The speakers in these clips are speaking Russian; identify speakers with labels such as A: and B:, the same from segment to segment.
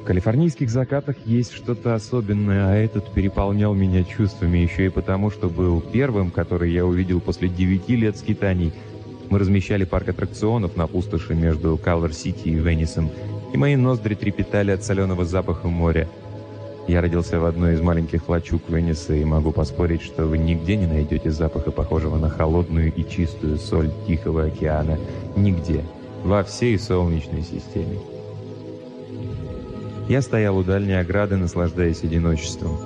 A: В калифорнийских закатах есть что-то особенное, а этот переполнял меня чувствами еще и потому, что был первым, который я увидел после девяти лет скитаний. Мы размещали парк аттракционов на пустоши между Калвер-Сити и Веннисом, и мои ноздри трепетали от соленого запаха моря. Я родился в одной из маленьких лачуг Венеса и могу поспорить, что вы нигде не найдете запаха, похожего на холодную и чистую соль Тихого океана. Нигде. Во всей Солнечной системе. Я стоял у дальней ограды, наслаждаясь одиночеством.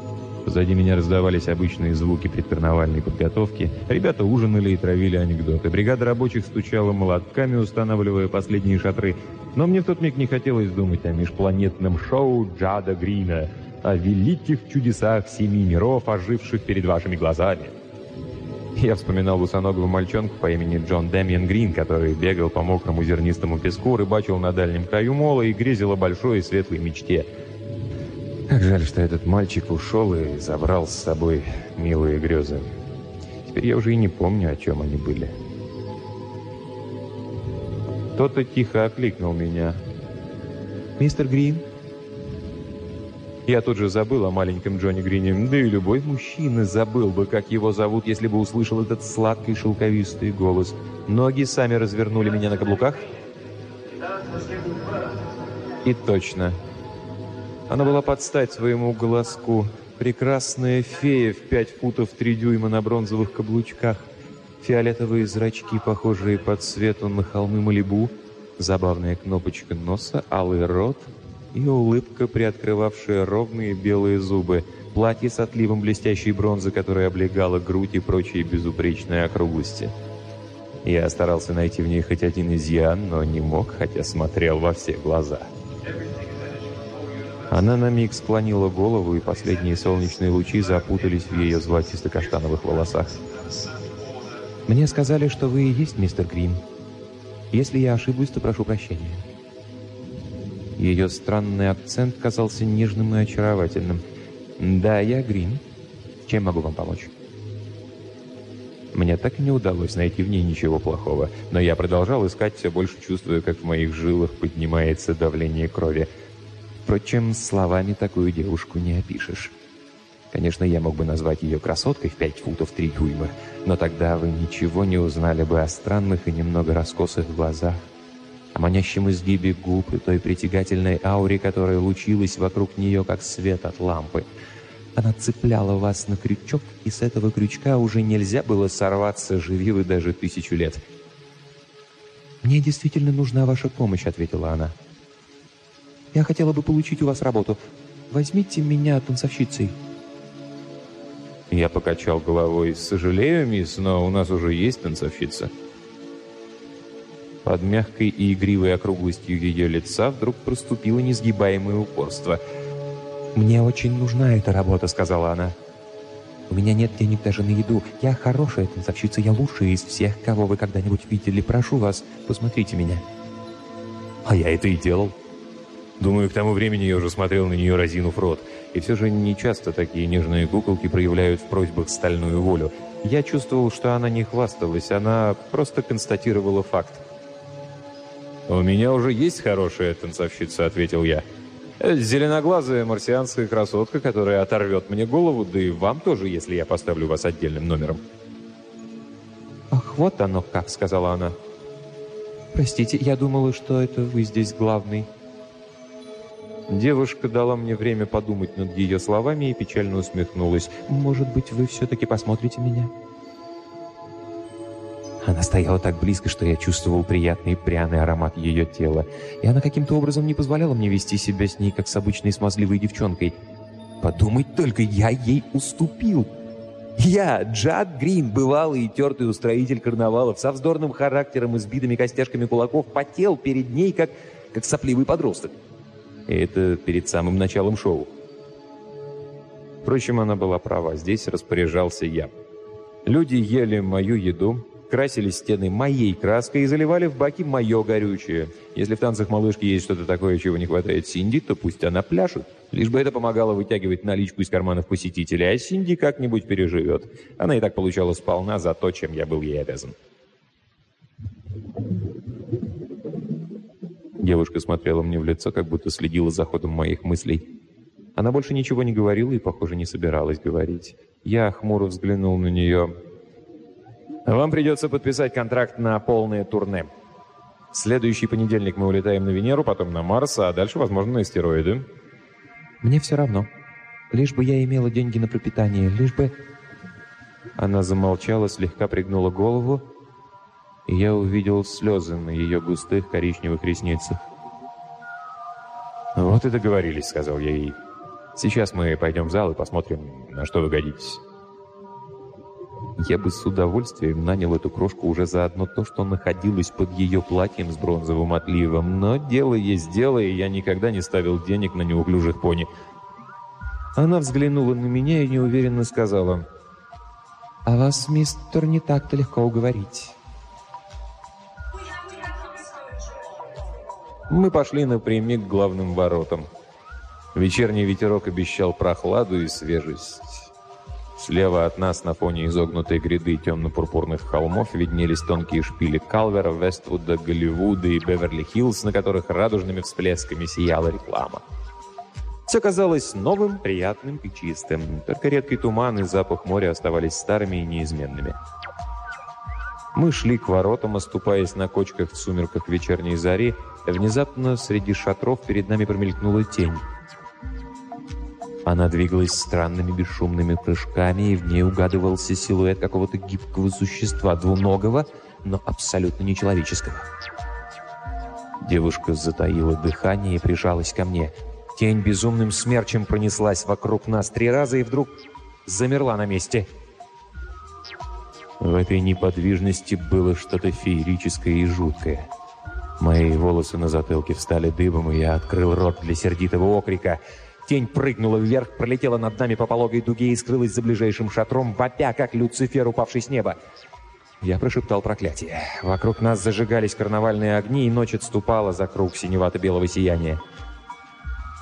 A: Позади меня раздавались обычные звуки предкарнавальной подготовки. Ребята ужинали и травили анекдоты. Бригада рабочих стучала молотками, устанавливая последние шатры. Но мне в тот миг не хотелось думать о межпланетном шоу Джада Грина, о великих чудесах семи миров, оживших перед вашими глазами. Я вспоминал босоногого мальчонку по имени Джон Дэмиен Грин, который бегал по мокрому зернистому песку, рыбачил на дальнем краю мола и грезил о большой и светлой мечте. Как жаль, что этот мальчик ушел и забрал с собой милые грезы. Теперь я уже и не помню, о чем они были. Кто-то тихо окликнул меня. «Мистер Грин?» Я тут же забыл о маленьком Джонни Грине, да и любой мужчина забыл бы, как его зовут, если бы услышал этот сладкий шелковистый голос. Ноги сами развернули меня на каблуках. И точно. Она была под стать своему голоску. Прекрасная фея в пять футов три дюйма на бронзовых каблучках фиолетовые зрачки, похожие по цвету на холмы Малибу, забавная кнопочка носа, алый рот и улыбка, приоткрывавшая ровные белые зубы, платье с отливом блестящей бронзы, которое облегало грудь и прочие безупречные округлости. Я старался найти в ней хоть один изъян, но не мог, хотя смотрел во все глаза. Она на миг склонила голову, и последние солнечные лучи запутались в ее золотисто-каштановых волосах. Мне сказали, что вы и есть мистер Грин. Если я ошибусь, то прошу прощения». Ее странный акцент казался нежным и очаровательным. «Да, я Грин. Чем могу вам помочь?» Мне так и не удалось найти в ней ничего плохого, но я продолжал искать, все больше чувствуя, как в моих жилах поднимается давление крови. Впрочем, словами такую девушку не опишешь. Конечно, я мог бы назвать ее красоткой в пять футов три дюйма, но тогда вы ничего не узнали бы о странных и немного раскосых глазах, манящем изгибе губ и той притягательной ауре, которая лучилась вокруг нее, как свет от лампы. Она цепляла вас на крючок, и с этого крючка уже нельзя было сорваться, живи вы даже тысячу лет. «Мне действительно нужна ваша помощь», — ответила она. «Я хотела бы получить у вас работу. Возьмите меня танцовщицей». Я покачал головой. «Сожалею, мисс, но у нас уже есть танцовщица». Под мягкой и игривой округлостью ее лица вдруг проступило несгибаемое упорство. «Мне очень нужна эта работа», — сказала она. «У меня нет денег даже на еду. Я хорошая танцовщица, я лучшая из всех, кого вы когда-нибудь видели. Прошу вас, посмотрите меня». А я это и делал. Думаю, к тому времени я уже смотрел на нее, разинув рот. И все же не часто такие нежные куколки проявляют в просьбах стальную волю. Я чувствовал, что она не хвасталась, она просто констатировала факт. «У меня уже есть хорошая танцовщица», — ответил я. «Зеленоглазая марсианская красотка, которая оторвет мне голову, да и вам тоже, если я поставлю вас отдельным номером». «Ах, вот оно как», — сказала она. «Простите, я думала, что это вы здесь главный». Девушка дала мне время подумать над ее словами и печально усмехнулась. «Может быть, вы все-таки посмотрите меня?» Она стояла так близко, что я чувствовал приятный пряный аромат ее тела, и она каким-то образом не позволяла мне вести себя с ней, как с обычной смазливой девчонкой. Подумать только, я ей уступил. Я, Джад Грин, бывалый и тертый устроитель карнавалов, со вздорным характером и сбитыми костяшками кулаков, потел перед ней, как, как сопливый подросток. И это перед самым началом шоу. Впрочем, она была права, здесь распоряжался я. Люди ели мою еду, красили стены моей краской и заливали в баки мое горючее. Если в танцах малышки есть что-то такое, чего не хватает Синди, то пусть она пляшет. Лишь бы это помогало вытягивать наличку из карманов посетителей, а Синди как-нибудь переживет. Она и так получала сполна за то, чем я был ей обязан. Девушка смотрела мне в лицо, как будто следила за ходом моих мыслей. Она больше ничего не говорила и, похоже, не собиралась говорить. Я хмуро взглянул на нее. «Вам придется подписать контракт на полное турне. В следующий понедельник мы улетаем на Венеру, потом на Марс, а дальше, возможно, на астероиды».
B: «Мне все равно. Лишь бы я имела деньги на пропитание, лишь бы...»
A: Она замолчала, слегка пригнула голову, и я увидел слезы на ее густых коричневых ресницах. «Вот и договорились», — сказал я ей. Сейчас мы пойдем в зал и посмотрим, на что вы годитесь. Я бы с удовольствием нанял эту крошку уже за одно то, что находилось под ее платьем с бронзовым отливом, но дело есть дело, и я никогда не ставил денег на неуклюжих пони. Она взглянула на меня и неуверенно сказала,
B: «А вас, мистер, не так-то легко уговорить».
A: Мы пошли напрямик к главным воротам. Вечерний ветерок обещал прохладу и свежесть. Слева от нас на фоне изогнутой гряды темно-пурпурных холмов виднелись тонкие шпили Калвера, Вествуда, Голливуда и Беверли-Хиллз, на которых радужными всплесками сияла реклама. Все казалось новым, приятным и чистым. Только редкий туман и запах моря оставались старыми и неизменными. Мы шли к воротам, оступаясь на кочках в сумерках вечерней зари. Внезапно среди шатров перед нами промелькнула тень. Она двигалась странными бесшумными прыжками, и в ней угадывался силуэт какого-то гибкого существа, двуногого, но абсолютно нечеловеческого. Девушка затаила дыхание и прижалась ко мне. Тень безумным смерчем пронеслась вокруг нас три раза и вдруг замерла на месте. В этой неподвижности было что-то феерическое и жуткое. Мои волосы на затылке встали дыбом, и я открыл рот для сердитого окрика — Тень прыгнула вверх, пролетела над нами по пологой дуге и скрылась за ближайшим шатром, вопя, как Люцифер, упавший с неба. Я прошептал проклятие. Вокруг нас зажигались карнавальные огни, и ночь отступала за круг синевато-белого сияния.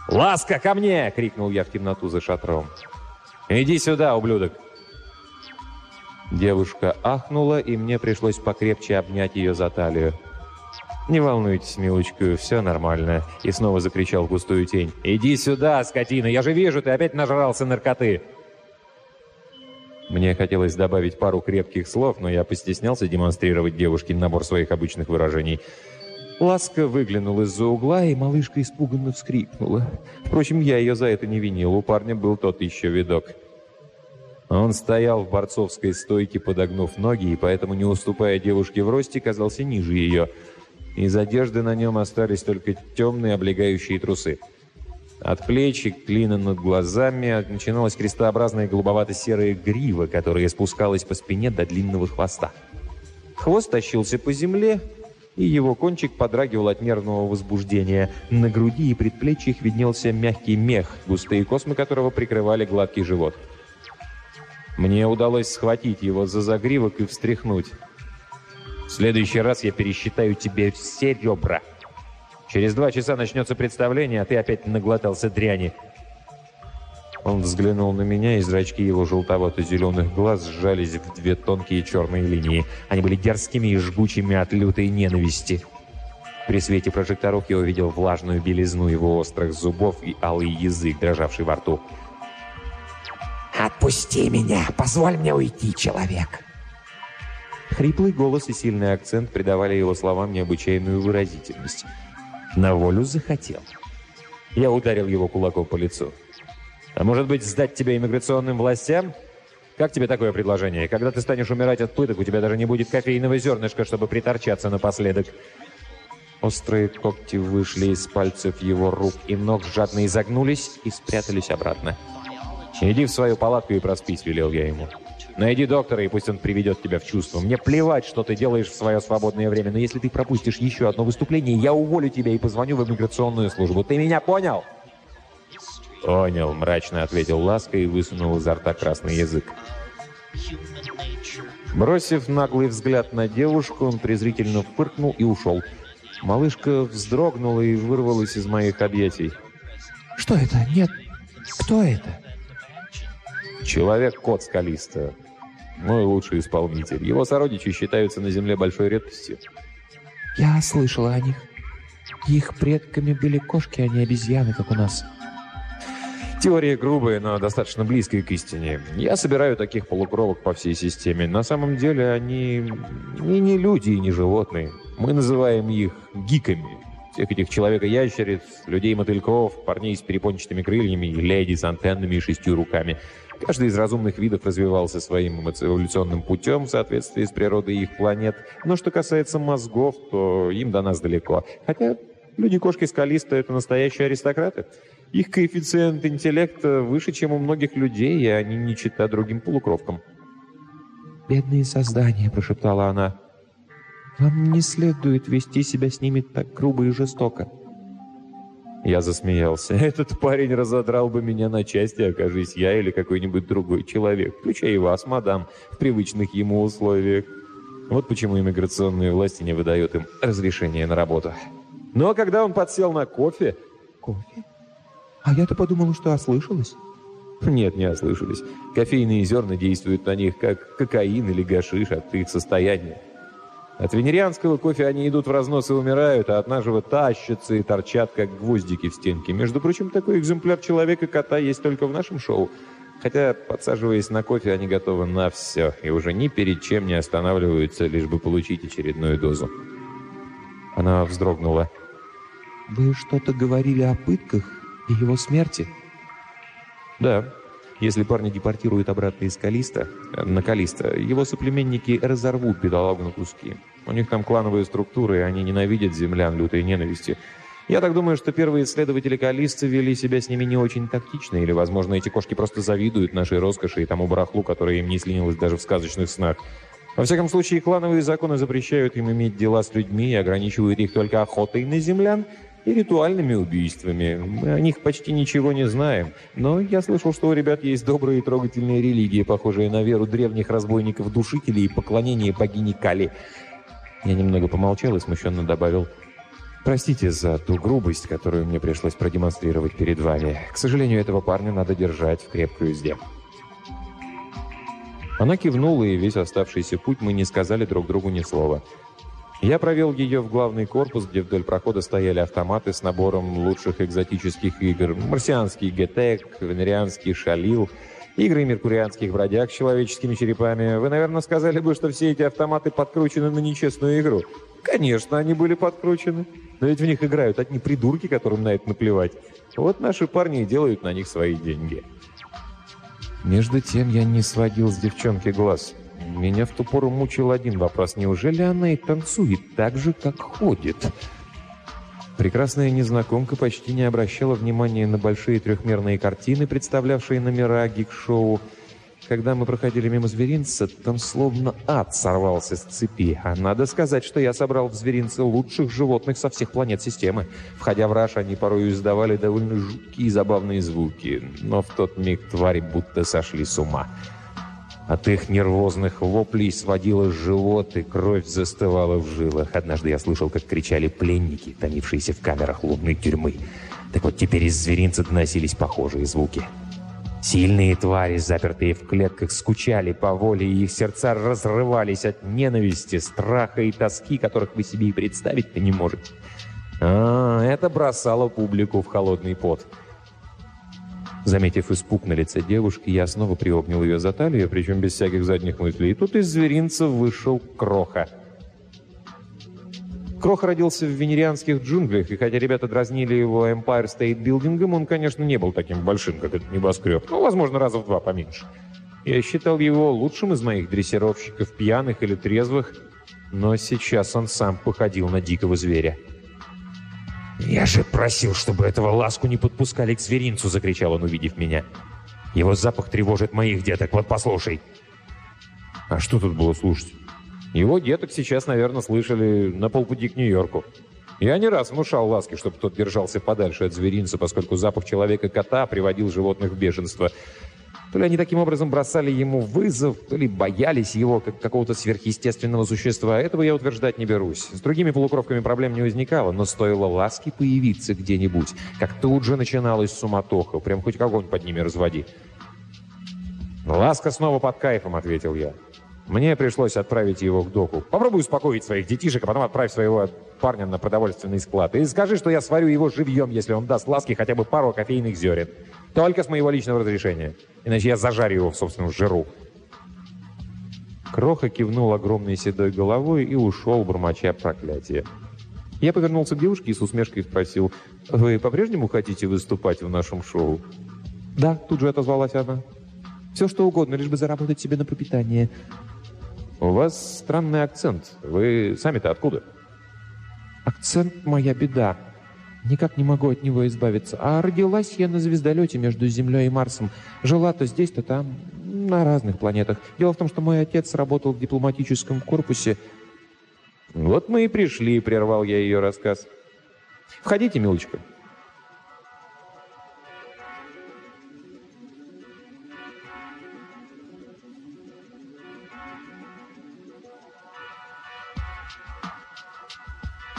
A: «Ласка, ко мне!» — крикнул я в темноту за шатром. «Иди сюда, ублюдок!» Девушка ахнула, и мне пришлось покрепче обнять ее за талию. «Не волнуйтесь, милочка, все нормально», — и снова закричал в густую тень. «Иди сюда, скотина, я же вижу, ты опять нажрался наркоты!» Мне хотелось добавить пару крепких слов, но я постеснялся демонстрировать девушке набор своих обычных выражений. Ласка выглянула из-за угла, и малышка испуганно вскрикнула. Впрочем, я ее за это не винил, у парня был тот еще видок. Он стоял в борцовской стойке, подогнув ноги, и поэтому, не уступая девушке в росте, казался ниже ее — из одежды на нем остались только темные облегающие трусы. От плеч и клина над глазами начиналась крестообразная голубовато-серая грива, которая спускалась по спине до длинного хвоста. Хвост тащился по земле, и его кончик подрагивал от нервного возбуждения. На груди и предплечьях виднелся мягкий мех, густые космы которого прикрывали гладкий живот. Мне удалось схватить его за загривок и встряхнуть. Следующий раз я пересчитаю тебе все ребра. Через два часа начнется представление, а ты опять наглотался дряни». Он взглянул на меня, и зрачки его желтовато-зеленых глаз сжались в две тонкие черные линии. Они были дерзкими и жгучими от лютой ненависти. При свете прожекторов я увидел влажную белизну его острых зубов и алый язык, дрожавший во рту.
B: «Отпусти меня! Позволь мне уйти, человек!»
A: Хриплый голос и сильный акцент придавали его словам необычайную выразительность. На волю захотел. Я ударил его кулаком по лицу. «А может быть, сдать тебя иммиграционным властям? Как тебе такое предложение? Когда ты станешь умирать от пыток, у тебя даже не будет кофейного зернышка, чтобы приторчаться напоследок». Острые когти вышли из пальцев его рук и ног, жадно изогнулись и спрятались обратно. «Иди в свою палатку и проспись», — велел я ему. Найди доктора, и пусть он приведет тебя в чувство. Мне плевать, что ты делаешь в свое свободное время, но если ты пропустишь еще одно выступление, я уволю тебя и позвоню в иммиграционную службу. Ты меня понял?» «Понял», — мрачно ответил Ласка и высунул изо рта красный язык. Бросив наглый взгляд на девушку, он презрительно фыркнул и ушел. Малышка вздрогнула и вырвалась из моих объятий.
B: «Что это? Нет. Кто это?»
A: Человек-кот скалиста. Мой лучший исполнитель. Его сородичи считаются на Земле большой редкостью.
B: Я слышала о них. Их предками были кошки, а не обезьяны, как у нас.
A: Теория грубая, но достаточно близкая к истине. Я собираю таких полукровок по всей системе. На самом деле они и не люди, и не животные. Мы называем их гиками. Всех этих человека-ящериц, людей-мотыльков, парней с перепончатыми крыльями и леди с антеннами и шестью руками. Каждый из разумных видов развивался своим эволюционным путем в соответствии с природой их планет. Но что касается мозгов, то им до нас далеко. Хотя люди-кошки скалисты — это настоящие аристократы. Их коэффициент интеллекта выше, чем у многих людей, и они не чита другим полукровкам.
B: «Бедные создания», — прошептала она. «Вам не следует вести себя с ними так грубо и жестоко».
A: Я засмеялся. Этот парень разодрал бы меня на части, окажись я или какой-нибудь другой человек, включая и вас, мадам, в привычных ему условиях. Вот почему иммиграционные власти не выдают им разрешение на работу. Но когда он подсел на кофе...
B: Кофе? А я-то подумала, что ослышалась.
A: Нет, не ослышались. Кофейные зерна действуют на них, как кокаин или гашиш от их состояния. От венерианского кофе они идут в разнос и умирают, а от нашего тащатся и торчат, как гвоздики в стенке. Между прочим, такой экземпляр человека-кота есть только в нашем шоу. Хотя, подсаживаясь на кофе, они готовы на все и уже ни перед чем не останавливаются, лишь бы получить очередную дозу. Она вздрогнула.
B: «Вы что-то говорили о пытках и его смерти?»
A: «Да. Если парня депортируют обратно из Калиста, на Калиста, его соплеменники разорвут бедолагу на куски. У них там клановые структуры, и они ненавидят землян лютой ненависти. Я так думаю, что первые исследователи Калиста вели себя с ними не очень тактично, или, возможно, эти кошки просто завидуют нашей роскоши и тому барахлу, которое им не снилось даже в сказочных снах. Во всяком случае, клановые законы запрещают им иметь дела с людьми и ограничивают их только охотой на землян – и ритуальными убийствами. Мы о них почти ничего не знаем, но я слышал, что у ребят есть добрые и трогательные религии, похожие на веру древних разбойников-душителей и поклонение богини Кали. Я немного помолчал и смущенно добавил, «Простите за ту грубость, которую мне пришлось продемонстрировать перед вами. К сожалению, этого парня надо держать в крепкой узде». Она кивнула, и весь оставшийся путь мы не сказали друг другу ни слова. Я провел ее в главный корпус, где вдоль прохода стояли автоматы с набором лучших экзотических игр. Марсианский ГТЭК, венерианский Шалил, игры меркурианских бродяг с человеческими черепами. Вы, наверное, сказали бы, что все эти автоматы подкручены на нечестную игру. Конечно, они были подкручены. Но ведь в них играют одни придурки, которым на это наплевать. Вот наши парни и делают на них свои деньги. Между тем я не сводил с девчонки глаз. Меня в ту пору мучил один вопрос. Неужели она и танцует так же, как ходит? Прекрасная незнакомка почти не обращала внимания на большие трехмерные картины, представлявшие номера гик-шоу. Когда мы проходили мимо зверинца, там словно ад сорвался с цепи. А надо сказать, что я собрал в зверинце лучших животных со всех планет системы. Входя в раш, они порой издавали довольно жуткие и забавные звуки. Но в тот миг твари будто сошли с ума. От их нервозных воплей сводило живот, и кровь застывала в жилах. Однажды я слышал, как кричали пленники, томившиеся в камерах лунной тюрьмы. Так вот теперь из зверинца доносились похожие звуки. Сильные твари, запертые в клетках, скучали по воле, и их сердца разрывались от ненависти, страха и тоски, которых вы себе и представить-то не можете. А, это бросало публику в холодный пот. Заметив испуг на лице девушки, я снова приобнял ее за талию, причем без всяких задних мыслей. И тут из зверинца вышел Кроха. Кроха родился в венерианских джунглях, и хотя ребята дразнили его Empire State Building, он, конечно, не был таким большим, как этот небоскреб. Ну, возможно, раза в два поменьше. Я считал его лучшим из моих дрессировщиков, пьяных или трезвых, но сейчас он сам походил на дикого зверя. «Я же просил, чтобы этого ласку не подпускали к зверинцу!» — закричал он, увидев меня. «Его запах тревожит моих деток, вот послушай!» А что тут было слушать? Его деток сейчас, наверное, слышали на полпути к Нью-Йорку. Я не раз внушал ласки, чтобы тот держался подальше от зверинца, поскольку запах человека-кота приводил животных в бешенство. То ли они таким образом бросали ему вызов, то ли боялись его как какого-то сверхъестественного существа. Этого я утверждать не берусь. С другими полукровками проблем не возникало, но стоило ласки появиться где-нибудь, как тут же начиналась суматоха. Прям хоть огонь под ними разводи. «Ласка снова под кайфом», — ответил я. Мне пришлось отправить его к доку. Попробуй успокоить своих детишек, а потом отправь своего парня на продовольственный склад. И скажи, что я сварю его живьем, если он даст ласки хотя бы пару кофейных зерен. Только с моего личного разрешения. Иначе я зажарю его в собственном жиру. Кроха кивнул огромной седой головой и ушел, бормоча проклятие. Я повернулся к девушке и с усмешкой спросил, «Вы по-прежнему хотите выступать в нашем шоу?»
B: «Да», — тут же отозвалась она. «Все что угодно, лишь бы заработать себе на пропитание».
A: «У вас странный акцент. Вы сами-то откуда?»
B: «Акцент — моя беда. Никак не могу от него избавиться. А родилась я на звездолете между Землей и Марсом. Жила то здесь, то там, на разных планетах. Дело в том, что мой отец работал в дипломатическом корпусе.
A: «Вот мы и пришли», — прервал я ее рассказ. «Входите, милочка».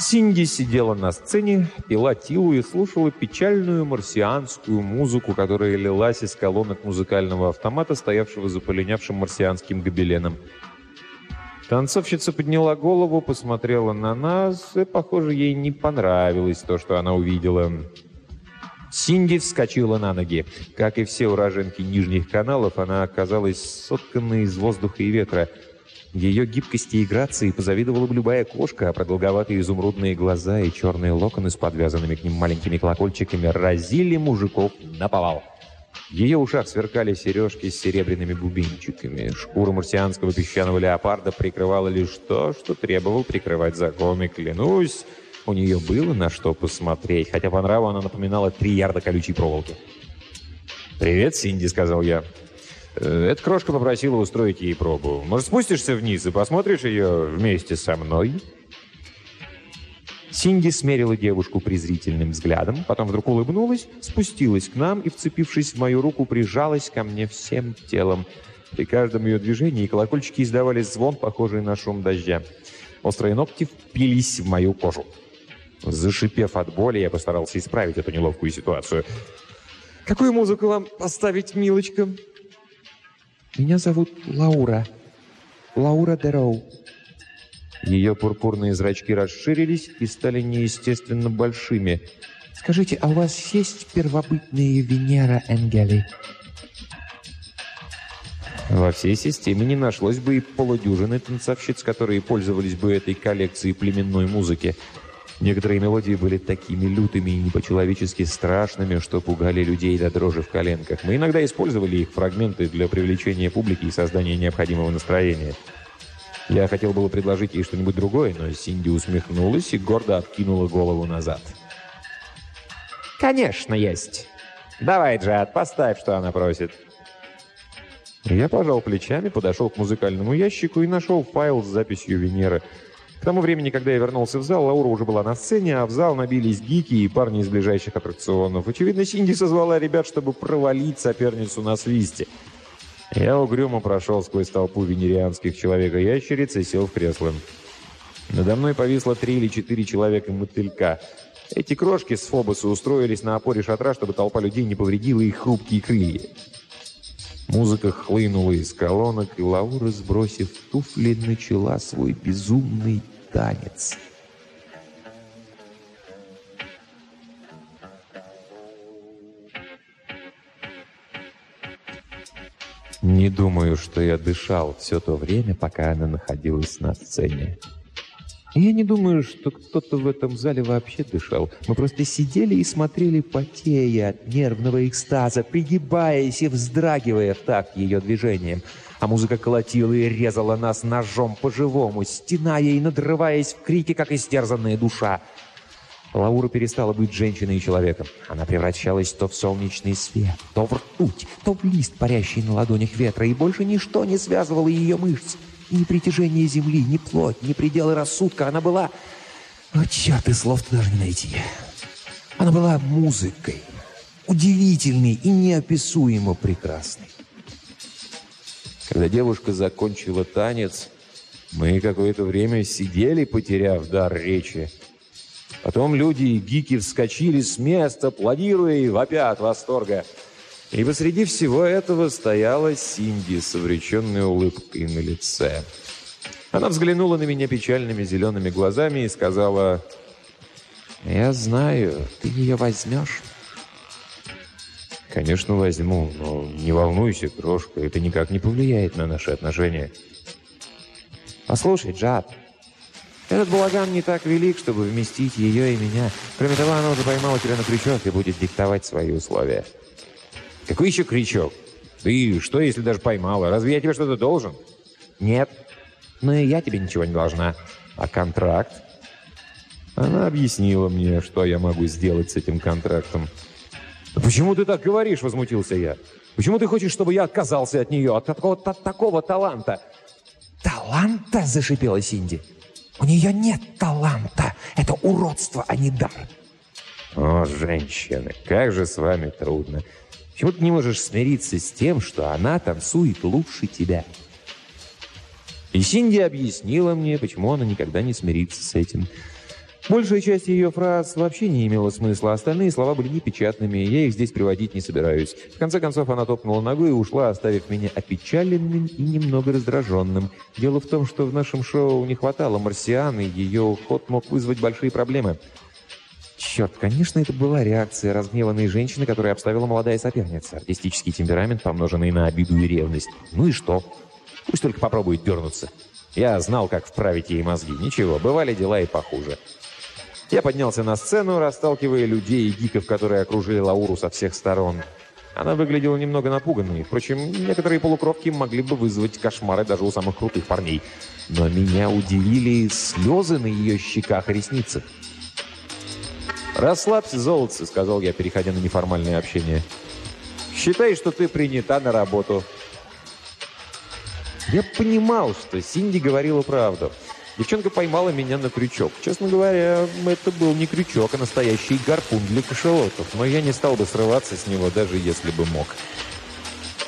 A: Синди сидела на сцене, пила тилу и слушала печальную марсианскую музыку, которая лилась из колонок музыкального автомата, стоявшего за полинявшим марсианским гобеленом. Танцовщица подняла голову, посмотрела на нас, и, похоже, ей не понравилось то, что она увидела. Синди вскочила на ноги. Как и все уроженки нижних каналов, она оказалась сотканной из воздуха и ветра – ее гибкости и грации позавидовала бы любая кошка, а продолговатые изумрудные глаза и черные локоны с подвязанными к ним маленькими колокольчиками разили мужиков на повал. В ее ушах сверкали сережки с серебряными бубенчиками. Шкура марсианского песчаного леопарда прикрывала лишь то, что требовал прикрывать закон, и клянусь, у нее было на что посмотреть, хотя по нраву она напоминала три ярда колючей проволоки. «Привет, Синди», — сказал я. Э, эта крошка попросила устроить ей пробу. Может, спустишься вниз и посмотришь ее вместе со мной?» Синди смерила девушку презрительным взглядом, потом вдруг улыбнулась, спустилась к нам и, вцепившись в мою руку, прижалась ко мне всем телом. При каждом ее движении колокольчики издавали звон, похожий на шум дождя. Острые ногти впились в мою кожу. Зашипев от боли, я постарался исправить эту неловкую ситуацию. «Какую музыку вам поставить, милочка?»
B: Меня зовут Лаура. Лаура Дероу».
A: Ее пурпурные зрачки расширились и стали неестественно большими.
B: «Скажите, а у вас есть первобытные Венера Энгели?»
A: Во всей системе не нашлось бы и полудюжины танцовщиц, которые пользовались бы этой коллекцией племенной музыки – Некоторые мелодии были такими лютыми и непочеловечески страшными, что пугали людей до дрожи в коленках. Мы иногда использовали их фрагменты для привлечения публики и создания необходимого настроения. Я хотел было предложить ей что-нибудь другое, но Синди усмехнулась и гордо откинула голову назад. «Конечно, есть. Давай, Джад, поставь, что она просит». Я пожал плечами, подошел к музыкальному ящику и нашел файл с записью Венеры – к тому времени, когда я вернулся в зал, Лаура уже была на сцене, а в зал набились гики и парни из ближайших аттракционов. Очевидно, Синди созвала ребят, чтобы провалить соперницу на свисте. Я угрюмо прошел сквозь толпу венерианских человека-ящериц и сел в кресло. Надо мной повисло три или четыре человека-мотылька. Эти крошки с Фобоса устроились на опоре шатра, чтобы толпа людей не повредила их хрупкие крылья. Музыка хлынула из колонок, и Лаура, сбросив туфли, начала свой безумный танец. Не думаю, что я дышал все то время, пока она находилась на сцене. Я не думаю, что кто-то в этом зале вообще дышал. Мы просто сидели и смотрели, потея от нервного экстаза, пригибаясь и вздрагивая в такт ее движением а музыка колотила и резала нас ножом по-живому, стеная и надрываясь в крике, как истерзанная душа. Лаура перестала быть женщиной и человеком. Она превращалась то в солнечный свет, то в ртуть, то в лист, парящий на ладонях ветра, и больше ничто не связывало ее мышц. Ни притяжение земли, ни плоть, ни пределы рассудка. Она была... О, черт, и слов-то даже не найти. Она была музыкой, удивительной и неописуемо прекрасной. Когда девушка закончила танец, мы какое-то время сидели, потеряв дар речи. Потом люди и гики вскочили с места, аплодируя и вопя от восторга. И посреди всего этого стояла Синди с увлеченной улыбкой на лице. Она взглянула на меня печальными зелеными глазами и сказала, «Я знаю, ты ее возьмешь». «Конечно, возьму, но не волнуйся, крошка, это никак не повлияет на наши отношения».
B: «Послушай, Джад, этот балаган не так велик, чтобы вместить ее и меня. Кроме того, она уже поймала тебя на крючок и будет диктовать свои условия».
A: «Какой еще крючок? Ты что, если даже поймала? Разве я тебе что-то должен?»
B: «Нет, но и я тебе ничего не должна.
A: А контракт? Она объяснила мне, что я могу сделать с этим контрактом. «Почему ты так говоришь?» – возмутился я. «Почему ты хочешь, чтобы я отказался от нее, от такого, от такого таланта?»
B: «Таланта?» – зашипела Синди. «У нее нет таланта. Это уродство, а не дар».
A: «О, женщины, как же с вами трудно. Почему ты не можешь смириться с тем, что она танцует лучше тебя?» И Синди объяснила мне, почему она никогда не смирится с этим. Большая часть ее фраз вообще не имела смысла, остальные слова были непечатными, я их здесь приводить не собираюсь. В конце концов, она топнула ногой и ушла, оставив меня опечаленным и немного раздраженным. Дело в том, что в нашем шоу не хватало марсиан, и ее уход мог вызвать большие проблемы. Черт, конечно, это была реакция разгневанной женщины, которая обставила молодая соперница. Артистический темперамент, помноженный на обиду и ревность. Ну и что? Пусть только попробует дернуться. Я знал, как вправить ей мозги. Ничего, бывали дела и похуже. Я поднялся на сцену, расталкивая людей и гиков, которые окружили Лауру со всех сторон. Она выглядела немного напуганной. Впрочем, некоторые полукровки могли бы вызвать кошмары даже у самых крутых парней. Но меня удивили слезы на ее щеках и ресницах. «Расслабься, золотце», — сказал я, переходя на неформальное общение. «Считай, что ты принята на работу. Я понимал, что Синди говорила правду. Девчонка поймала меня на крючок. Честно говоря, это был не крючок, а настоящий гарпун для кошелотов, но я не стал бы срываться с него, даже если бы мог.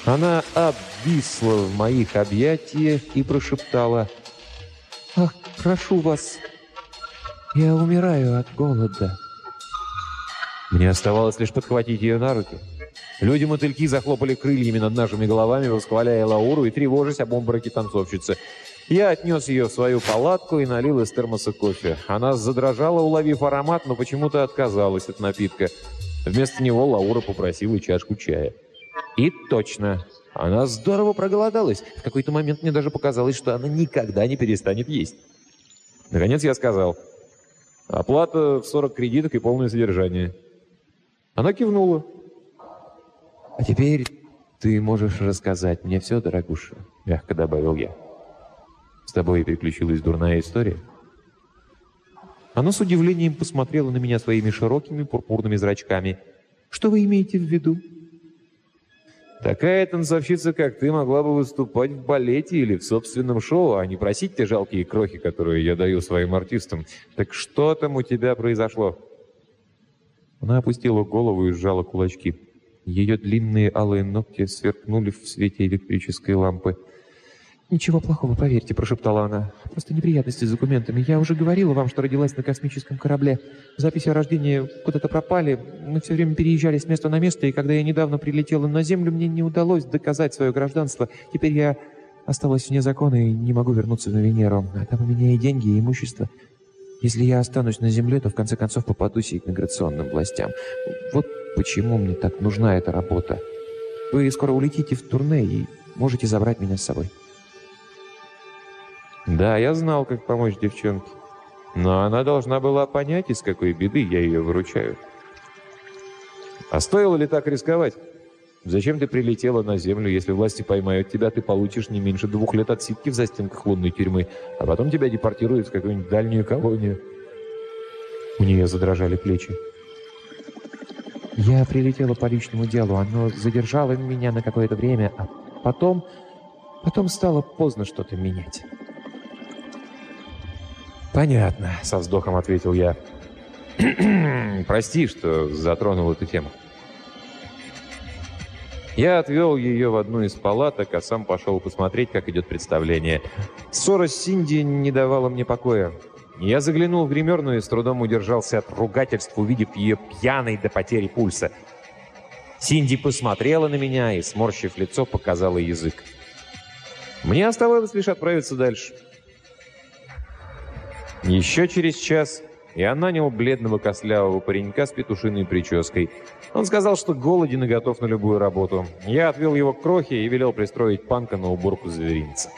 A: Она обвисла в моих объятиях и прошептала
B: «Ах, прошу вас, я умираю от голода».
A: Мне оставалось лишь подхватить ее на руки. Люди-мотыльки захлопали крыльями над нашими головами, восхваляя Лауру и тревожась об обмороке танцовщицы. Я отнес ее в свою палатку и налил из термоса кофе. Она задрожала, уловив аромат, но почему-то отказалась от напитка. Вместо него Лаура попросила чашку чая. И точно, она здорово проголодалась. В какой-то момент мне даже показалось, что она никогда не перестанет есть. Наконец я сказал, оплата в 40 кредиток и полное содержание. Она кивнула.
B: «А теперь ты можешь рассказать мне все, дорогуша», — мягко добавил я. «С тобой приключилась дурная история?» Она с удивлением посмотрела на меня своими широкими пурпурными зрачками. «Что вы имеете в виду?»
A: «Такая танцовщица, как ты, могла бы выступать в балете или в собственном шоу, а не просить те жалкие крохи, которые я даю своим артистам. Так что там у тебя произошло?» Она опустила голову и сжала кулачки. Ее длинные алые ногти сверкнули в свете электрической лампы.
B: «Ничего плохого, поверьте», — прошептала она. «Просто неприятности с документами. Я уже говорила вам, что родилась на космическом корабле. Записи о рождении куда-то пропали. Мы все время переезжали с места на место, и когда я недавно прилетела на Землю, мне не удалось доказать свое гражданство. Теперь я осталась вне закона и не могу вернуться на Венеру. А там у меня и деньги, и имущество. Если я останусь на Земле, то в конце концов попадусь и к миграционным властям. Вот Почему мне так нужна эта работа? Вы скоро улетите в турне и можете забрать меня с собой.
A: Да, я знал, как помочь девчонке. Но она должна была понять, из какой беды я ее выручаю. А стоило ли так рисковать? Зачем ты прилетела на Землю? Если власти поймают тебя, ты получишь не меньше двух лет отсидки в застенках лунной тюрьмы, а потом тебя депортируют в какую-нибудь дальнюю колонию.
B: У нее задрожали плечи. Я прилетела по личному делу, оно задержало меня на какое-то время, а потом... Потом стало поздно что-то менять.
A: «Понятно», — со вздохом ответил я. «Прости, что затронул эту тему». Я отвел ее в одну из палаток, а сам пошел посмотреть, как идет представление. Ссора с Синди не давала мне покоя. Я заглянул в гримерную и с трудом удержался от ругательств, увидев ее пьяной до потери пульса. Синди посмотрела на меня и, сморщив лицо, показала язык. Мне оставалось лишь отправиться дальше. Еще через час я нанял бледного костлявого паренька с петушиной прической. Он сказал, что голоден и готов на любую работу. Я отвел его к крохе и велел пристроить панка на уборку зверинца.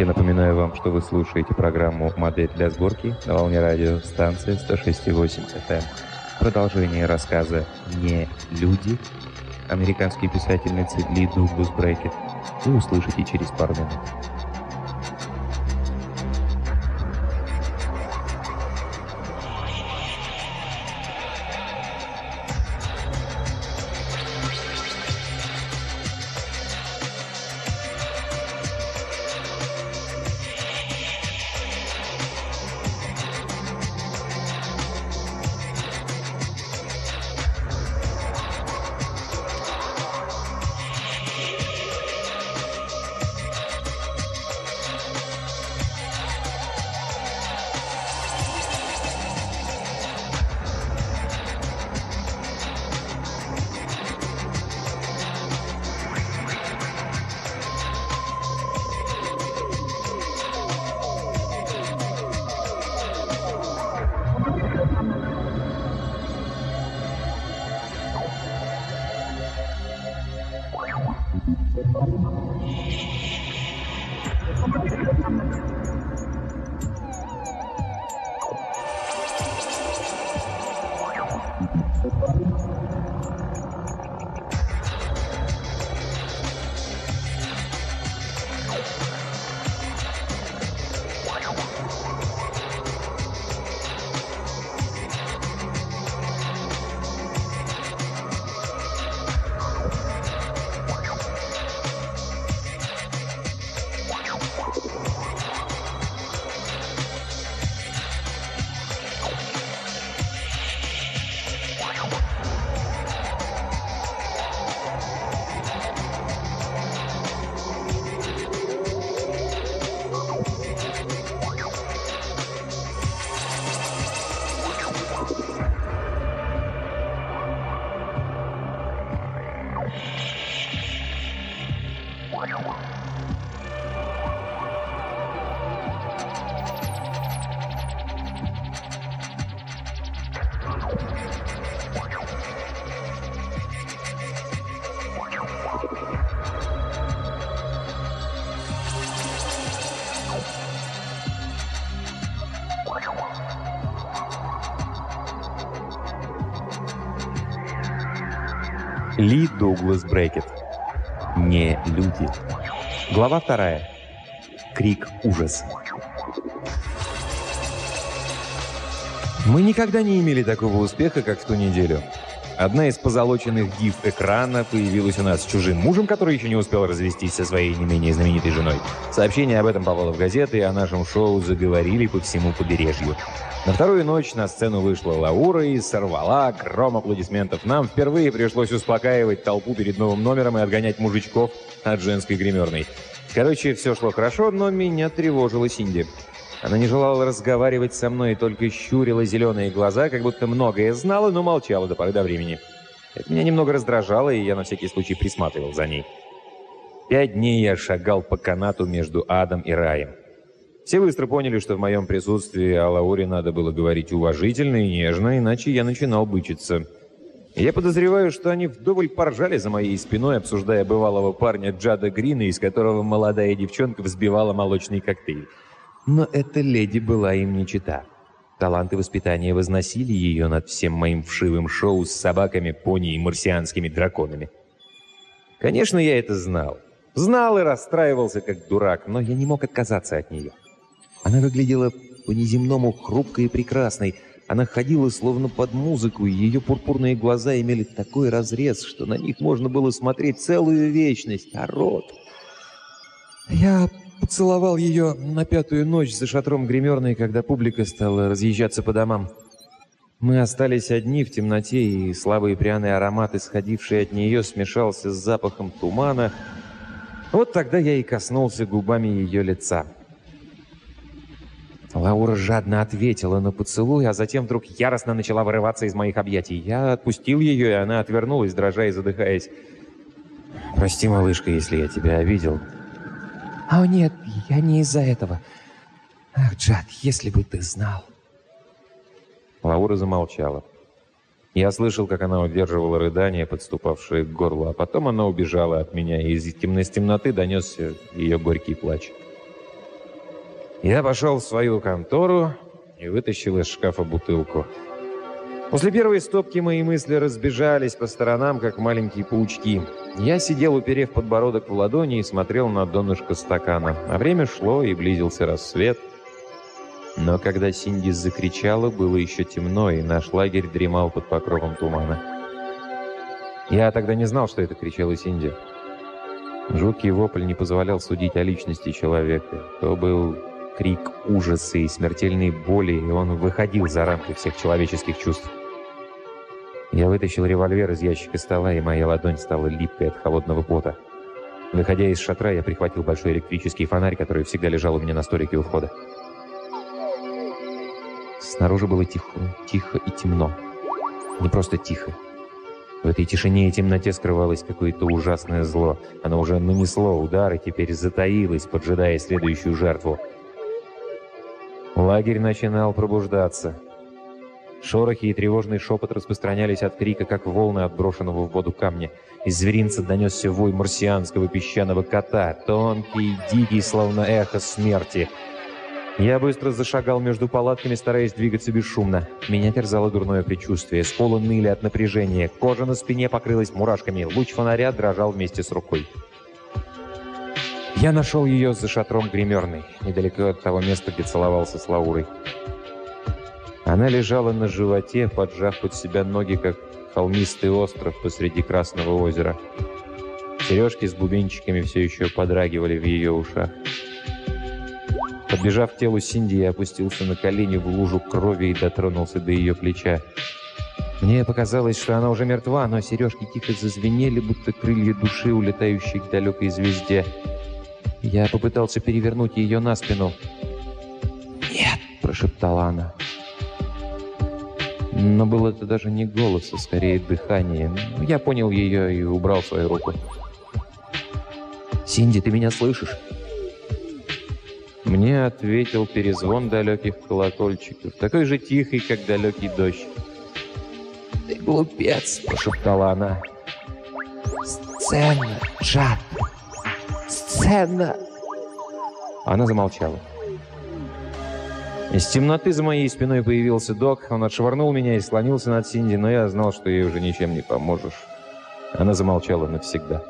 A: Я напоминаю вам, что вы слушаете программу «Модель для сборки» на волне радио станция 106,8 FM. Продолжение рассказа «Не люди» американской писательницы Ли Дуглас Брейкет вы услышите через пару минут. Ли Дуглас Брекет. Не люди. Глава вторая. Крик ужас. Мы никогда не имели такого успеха, как в ту неделю. Одна из позолоченных див экрана появилась у нас с чужим мужем, который еще не успел развестись со своей не менее знаменитой женой. Сообщение об этом попало в газеты, и о нашем шоу заговорили по всему побережью. На вторую ночь на сцену вышла Лаура и сорвала гром аплодисментов. Нам впервые пришлось успокаивать толпу перед новым номером и отгонять мужичков от женской гримерной. Короче, все шло хорошо, но меня тревожила Синди. Она не желала разговаривать со мной и только щурила зеленые глаза, как будто многое знала, но молчала до поры до времени. Это меня немного раздражало, и я на всякий случай присматривал за ней. Пять дней я шагал по канату между адом и раем. Все быстро поняли, что в моем присутствии о Лауре надо было говорить уважительно и нежно, иначе я начинал бычиться. Я подозреваю, что они вдоволь поржали за моей спиной, обсуждая бывалого парня Джада Грина, из которого молодая девчонка взбивала молочный коктейль. Но эта леди была им не чита. Таланты воспитания возносили ее над всем моим вшивым шоу с собаками, пони и марсианскими драконами. Конечно, я это знал. Знал и расстраивался, как дурак, но я не мог отказаться от нее. Она выглядела по-неземному хрупкой и прекрасной. Она ходила словно под музыку, и ее пурпурные глаза имели такой разрез, что на них можно было смотреть целую вечность, а рот... Я поцеловал ее на пятую ночь за шатром гримерной, когда публика стала разъезжаться по домам. Мы остались одни в темноте, и слабый пряный аромат, исходивший от нее, смешался с запахом тумана. Вот тогда я и коснулся губами ее лица. Лаура жадно ответила на поцелуй, а затем вдруг яростно начала вырываться из моих объятий. Я отпустил ее, и она отвернулась, дрожа и задыхаясь. «Прости, малышка, если я тебя обидел»,
B: «О, нет, я не из-за этого. Ах, Джад, если бы ты знал!»
A: Лаура замолчала. Я слышал, как она удерживала рыдания, подступавшие к горлу, а потом она убежала от меня, и из темноты донесся ее горький плач. Я пошел в свою контору и вытащил из шкафа бутылку. После первой стопки мои мысли разбежались по сторонам, как маленькие паучки. Я сидел, уперев подбородок в ладони и смотрел на донышко стакана. А время шло, и близился рассвет. Но когда Синди закричала, было еще темно, и наш лагерь дремал под покровом тумана. Я тогда не знал, что это кричала Синди. Жуткий вопль не позволял судить о личности человека. То был крик ужаса и смертельной боли, и он выходил за рамки всех человеческих чувств. Я вытащил револьвер из ящика стола, и моя ладонь стала липкой от холодного пота. Выходя из шатра, я прихватил большой электрический фонарь, который всегда лежал у меня на столике у входа. Снаружи было тихо, тихо и темно. Не просто тихо. В этой тишине и темноте скрывалось какое-то ужасное зло. Оно уже нанесло удар и теперь затаилось, поджидая следующую жертву. Лагерь начинал пробуждаться. Шорохи и тревожный шепот распространялись от крика, как волны от брошенного в воду камня. Из зверинца донесся вой марсианского песчаного кота, тонкий, дикий, словно эхо смерти. Я быстро зашагал между палатками, стараясь двигаться бесшумно. Меня терзало дурное предчувствие. Сколы ныли от напряжения. Кожа на спине покрылась мурашками. Луч фонаря дрожал вместе с рукой. Я нашел ее за шатром гримерной, недалеко от того места, где целовался с Лаурой. Она лежала на животе, поджав под себя ноги, как холмистый остров посреди Красного озера. Сережки с бубенчиками все еще подрагивали в ее ушах. Подбежав к телу Синди, я опустился на колени в лужу крови и дотронулся до ее плеча. Мне показалось, что она уже мертва, но сережки тихо зазвенели, будто крылья души, улетающие к далекой звезде. Я попытался перевернуть ее на спину. «Нет!» – прошептала она. Но было это даже не голос, а скорее дыхание. Я понял ее и убрал свою руку. «Синди, ты меня слышишь?» Мне ответил перезвон далеких колокольчиков, такой же тихий, как далекий дождь.
B: «Ты глупец!» – прошептала она. «Сцена, Джад! Сцена!»
A: Она замолчала. Из темноты за моей спиной появился док. Он отшвырнул меня и слонился над Синди, но я знал, что ей уже ничем не поможешь. Она замолчала навсегда.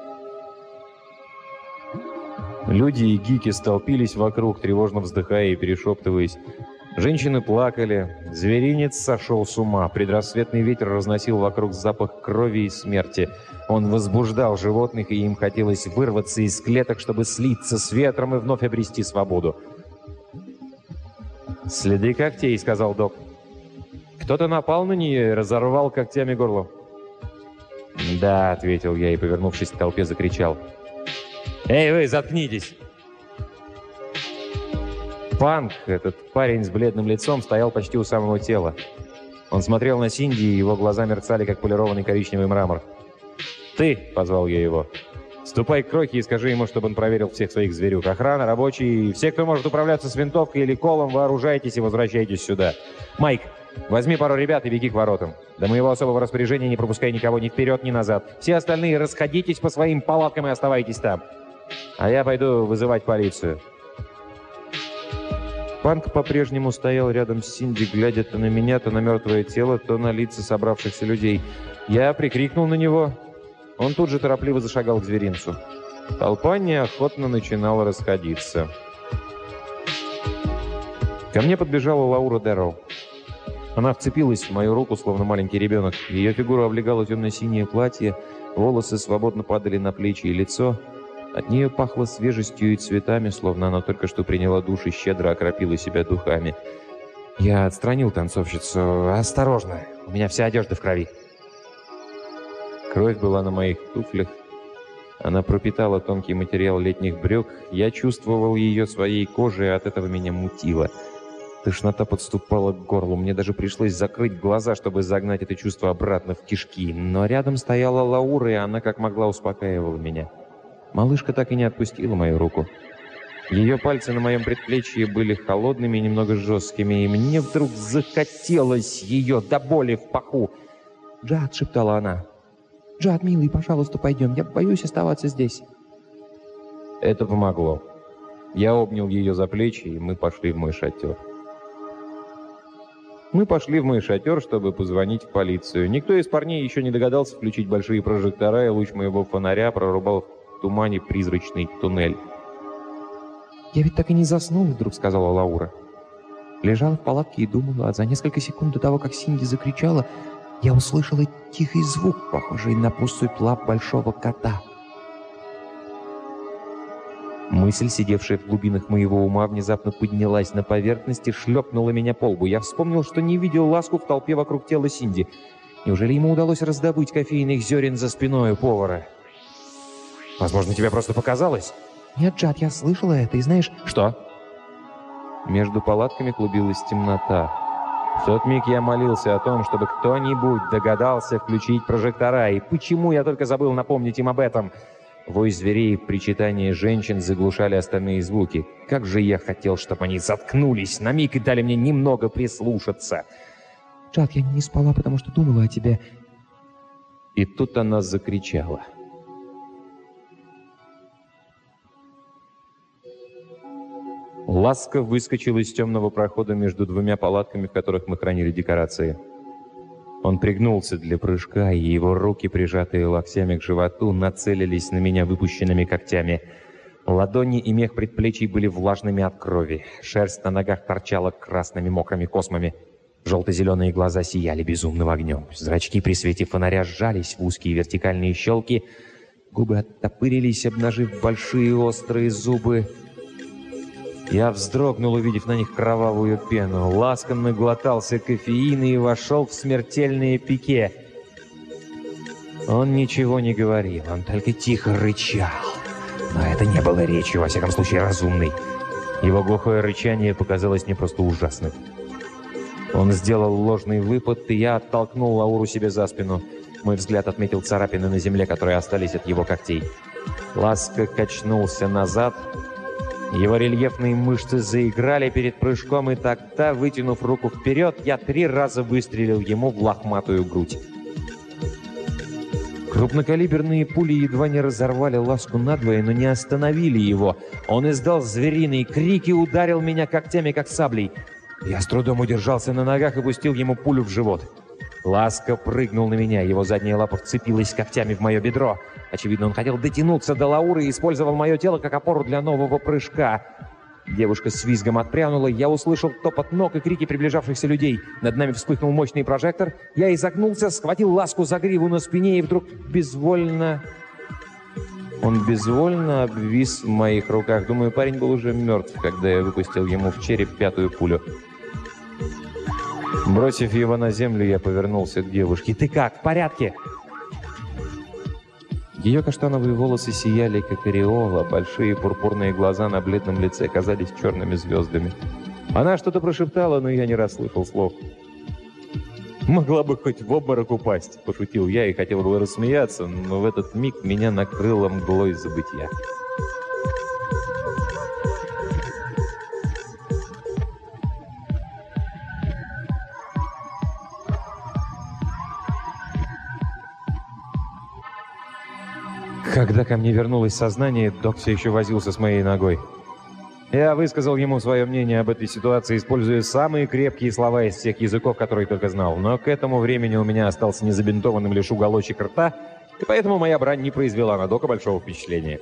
A: Люди и гики столпились вокруг, тревожно вздыхая и перешептываясь. Женщины плакали. Зверинец сошел с ума. Предрассветный ветер разносил вокруг запах крови и смерти. Он возбуждал животных, и им хотелось вырваться из клеток, чтобы слиться с ветром и вновь обрести свободу. «Следы когтей», — сказал док. «Кто-то напал на нее и разорвал когтями горло». «Да», — ответил я и, повернувшись к толпе, закричал. «Эй, вы, заткнитесь!» Панк, этот парень с бледным лицом, стоял почти у самого тела. Он смотрел на Синди, и его глаза мерцали, как полированный коричневый мрамор. «Ты!» — позвал я его. «Ступай к Крохе и скажи ему, чтобы он проверил всех своих зверюк. Охрана, рабочие, все, кто может управляться с винтовкой или колом, вооружайтесь и возвращайтесь сюда. Майк, возьми пару ребят и беги к воротам. До моего особого распоряжения не пропускай никого ни вперед, ни назад. Все остальные расходитесь по своим палаткам и оставайтесь там. А я пойду вызывать полицию».
B: Панк по-прежнему стоял рядом с Синди, глядя то на меня, то на мертвое тело, то на лица собравшихся людей. Я прикрикнул на него. Он тут же торопливо зашагал к зверинцу. Толпа неохотно начинала расходиться. Ко мне подбежала Лаура Дэрроу. Она вцепилась в мою руку, словно маленький ребенок. Ее фигуру облегало темно-синее платье, волосы свободно падали на плечи и лицо — от нее пахло свежестью и цветами, словно она только что приняла душ и щедро окропила себя духами. Я отстранил танцовщицу. «Осторожно, у меня вся одежда в крови». Кровь была на моих туфлях. Она пропитала тонкий материал летних брюк. Я чувствовал ее своей кожей, и от этого меня мутило. Тошнота подступала к горлу. Мне даже пришлось закрыть глаза, чтобы загнать это чувство обратно в кишки. Но рядом стояла Лаура, и она как могла успокаивала меня. Малышка так и не отпустила мою руку. Ее пальцы на моем предплечье были холодными и немного жесткими, и мне вдруг захотелось ее до боли в паху. «Джад!» — шептала она. «Джад, милый, пожалуйста, пойдем. Я боюсь оставаться здесь». Это помогло. Я обнял ее за плечи, и мы пошли в мой шатер. Мы пошли в мой шатер, чтобы позвонить в полицию. Никто из парней еще не догадался включить большие прожектора, и луч моего фонаря прорубал тумане призрачный туннель. «Я ведь так и не заснул», — вдруг сказала Лаура. Лежала в палатке и думала, а за несколько секунд до того, как Синди закричала, я услышала тихий звук, похожий на поступь лап большого кота. Мысль, сидевшая в глубинах моего ума, внезапно поднялась на поверхность и шлепнула меня по лбу. Я вспомнил, что не видел ласку в толпе вокруг тела Синди. Неужели ему удалось раздобыть кофейных зерен за спиной повара? Возможно, тебе просто показалось. Нет, Джад, я слышала это, и знаешь... Что? Между палатками клубилась темнота. В тот миг я молился о том, чтобы кто-нибудь догадался включить прожектора, и почему я только забыл напомнить им об этом. Вой зверей и причитание женщин заглушали остальные звуки. Как же я хотел, чтобы они заткнулись на миг и дали мне немного прислушаться. «Джад, я не спала, потому что думала о тебе». И тут она закричала. Ласка выскочил из темного прохода между двумя палатками, в которых мы хранили декорации. Он пригнулся для прыжка, и его руки, прижатые локтями к животу, нацелились на меня выпущенными когтями. Ладони и мех предплечий были влажными от крови. Шерсть на ногах торчала красными мокрыми космами. Желто-зеленые глаза сияли безумным огнем. Зрачки при свете фонаря сжались в узкие вертикальные щелки. Губы оттопырились, обнажив большие острые зубы. Я вздрогнул, увидев на них кровавую пену. Ласкан наглотался кофеина и вошел в смертельные пике. Он ничего не говорил, он только тихо рычал. Но это не было речью, во всяком случае, разумной. Его глухое рычание показалось мне просто ужасным. Он сделал ложный выпад, и я оттолкнул Лауру себе за спину. Мой взгляд отметил царапины на земле, которые остались от его когтей. Ласка качнулся назад, его рельефные мышцы заиграли перед прыжком, и тогда, вытянув руку вперед, я три раза выстрелил ему в лохматую грудь. Крупнокалиберные пули едва не разорвали ласку надвое, но не остановили его. Он издал звериный крик и ударил меня когтями, как саблей. Я с трудом удержался на ногах и пустил ему пулю в живот. Ласка прыгнул на меня, его задняя лапа вцепилась когтями в мое бедро. Очевидно, он хотел дотянуться до Лауры и использовал мое тело как опору для нового прыжка. Девушка с визгом отпрянула, я услышал топот ног и крики приближавшихся людей. Над нами вспыхнул мощный прожектор. Я изогнулся, схватил ласку за гриву на спине и вдруг безвольно... Он безвольно обвис в моих руках. Думаю, парень был уже мертв, когда я выпустил ему в череп пятую пулю. Бросив его на землю, я повернулся к девушке. «Ты как? В порядке?»
A: Ее каштановые волосы сияли, как ореола, большие пурпурные глаза на бледном лице казались черными звездами. Она что-то прошептала, но я не расслышал слов. «Могла бы хоть в обморок упасть», — пошутил я и хотел было рассмеяться, но в этот миг меня накрыло мглой забытья. Когда ко мне вернулось сознание, док все еще возился с моей ногой. Я высказал ему свое мнение об этой ситуации, используя самые крепкие слова из всех языков, которые только знал. Но к этому времени у меня остался незабинтованным лишь уголочек рта, и поэтому моя брань не произвела на Дока большого впечатления.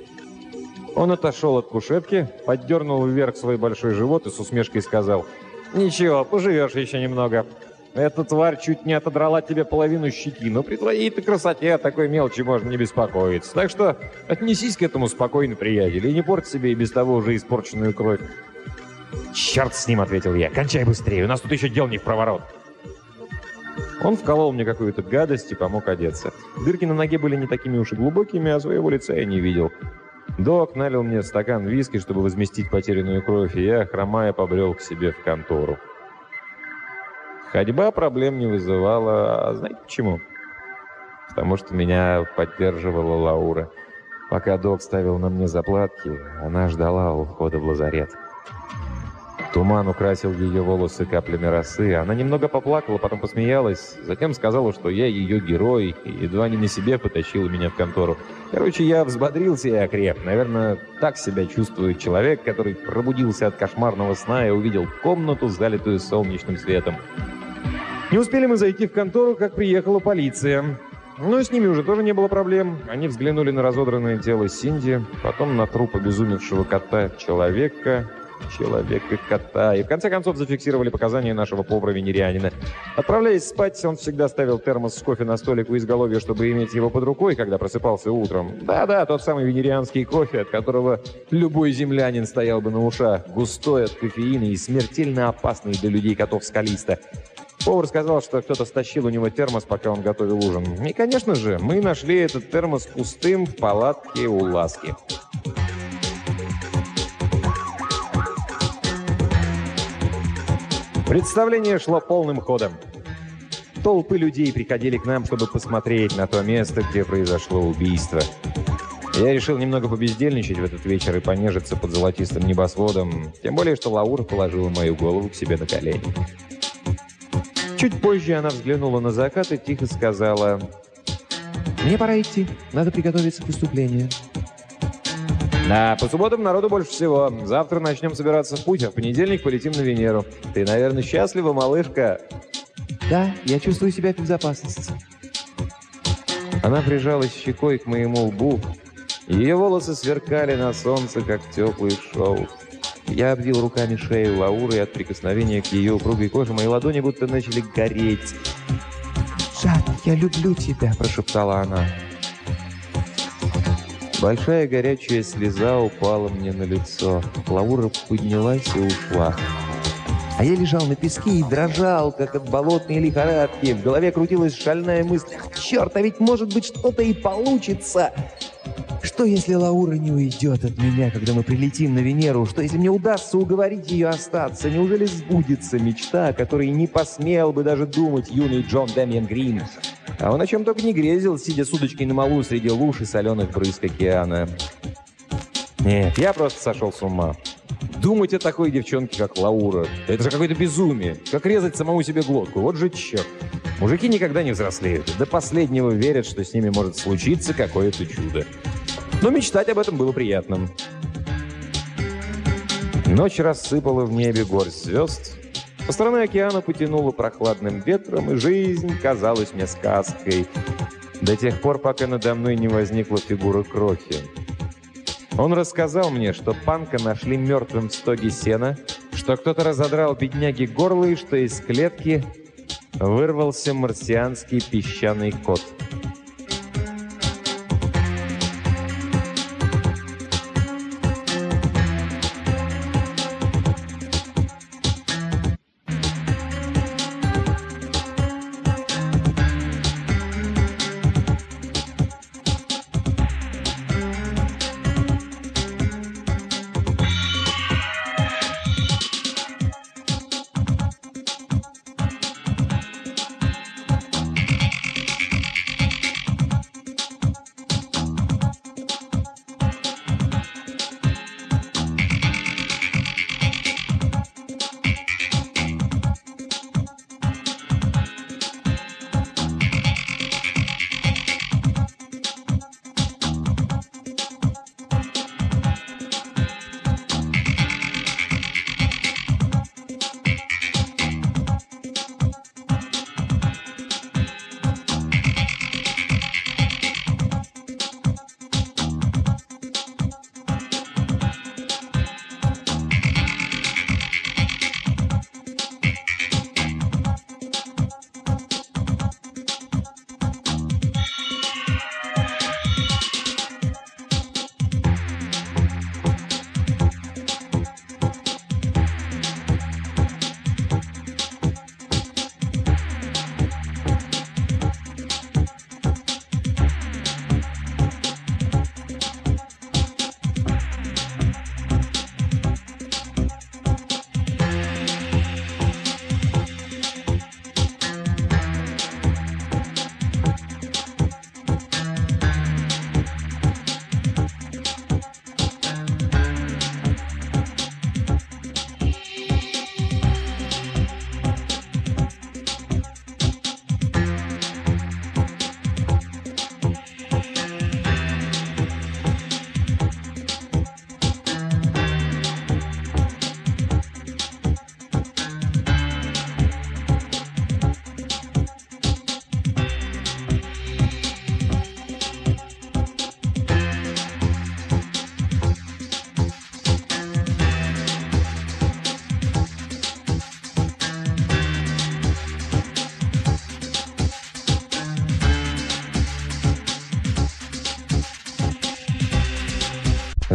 A: Он отошел от кушетки, поддернул вверх свой большой живот и с усмешкой сказал, «Ничего, поживешь еще немного. Эта тварь чуть не отодрала тебе половину щеки, но при твоей-то красоте о такой мелочи можно не беспокоиться. Так что отнесись к этому спокойно, приятель, и не порть себе и без того уже испорченную кровь. «Черт с ним!» — ответил я. «Кончай быстрее, у нас тут еще дел не в проворот!» Он вколол мне какую-то гадость и помог одеться. Дырки на ноге были не такими уж и глубокими, а своего лица я не видел. Док налил мне стакан виски, чтобы возместить потерянную кровь, и я, хромая, побрел к себе в контору. Ходьба проблем не вызывала. А знаете почему? Потому что меня поддерживала Лаура. Пока док ставил на мне заплатки, она ждала ухода в лазарет. Туман украсил ее волосы каплями росы. Она немного поплакала, потом посмеялась. Затем сказала, что я ее герой, и едва не на себе потащила меня в контору. Короче, я взбодрился и окреп. Наверное, так себя чувствует человек, который пробудился от кошмарного сна и увидел комнату, залитую солнечным светом. Не успели мы зайти в контору, как приехала полиция. Но с ними уже тоже не было проблем. Они взглянули на разодранное тело Синди, потом на труп обезумевшего кота человека, человека-кота, и в конце концов зафиксировали показания нашего повара-венерианина. Отправляясь спать, он всегда ставил термос с кофе на столик у изголовья, чтобы иметь его под рукой, когда просыпался утром. Да-да, тот самый венерианский кофе, от которого любой землянин стоял бы на ушах, густой от кофеина и смертельно опасный для людей котов скалиста. Повар сказал, что кто-то стащил у него термос, пока он готовил ужин. И, конечно же, мы нашли этот термос пустым в палатке у Ласки. Представление шло полным ходом. Толпы людей приходили к нам, чтобы посмотреть на то место, где произошло убийство. Я решил немного побездельничать в этот вечер и понежиться под золотистым небосводом, тем более, что Лаура положила мою голову к себе на колени. Чуть позже она взглянула на закат и тихо сказала, «Мне пора идти. Надо приготовиться к выступлению». «Да, по субботам народу больше всего. Завтра начнем собираться в путь, а в понедельник полетим на Венеру. Ты, наверное, счастлива, малышка?»
B: «Да, я чувствую себя в безопасности».
A: Она прижалась щекой к моему лбу. Ее волосы сверкали на солнце, как теплый шелк. Я обвил руками шею Лауры, и от прикосновения к ее упругой коже мои ладони будто начали гореть.
B: «Жан, я люблю тебя», – прошептала она.
A: Большая горячая слеза упала мне на лицо. Лаура поднялась и ушла. А я лежал на песке и дрожал, как от болотной лихорадки. В голове крутилась шальная мысль. «Черт, а ведь может быть что-то и получится!» Что, если Лаура не уйдет от меня, когда мы прилетим на Венеру? Что, если мне удастся уговорить ее остаться? Неужели сбудется мечта, о которой не посмел бы даже думать юный Джон Дэмиан Грин? А он о чем только не грезил, сидя с удочкой на малу среди луж и соленых брызг океана. Нет, я просто сошел с ума. Думать о такой девчонке, как Лаура, это же какое-то безумие. Как резать самому себе глотку. Вот же черт. Мужики никогда не взрослеют. До последнего верят, что с ними может случиться какое-то чудо. Но мечтать об этом было приятным. Ночь рассыпала в небе горсть звезд. Со стороны океана потянуло прохладным ветром, и жизнь казалась мне сказкой. До тех пор, пока надо мной не возникла фигура Крохи. Он рассказал мне, что панка нашли мертвым в стоге сена, что кто-то разодрал бедняги горло и что из клетки вырвался марсианский песчаный кот.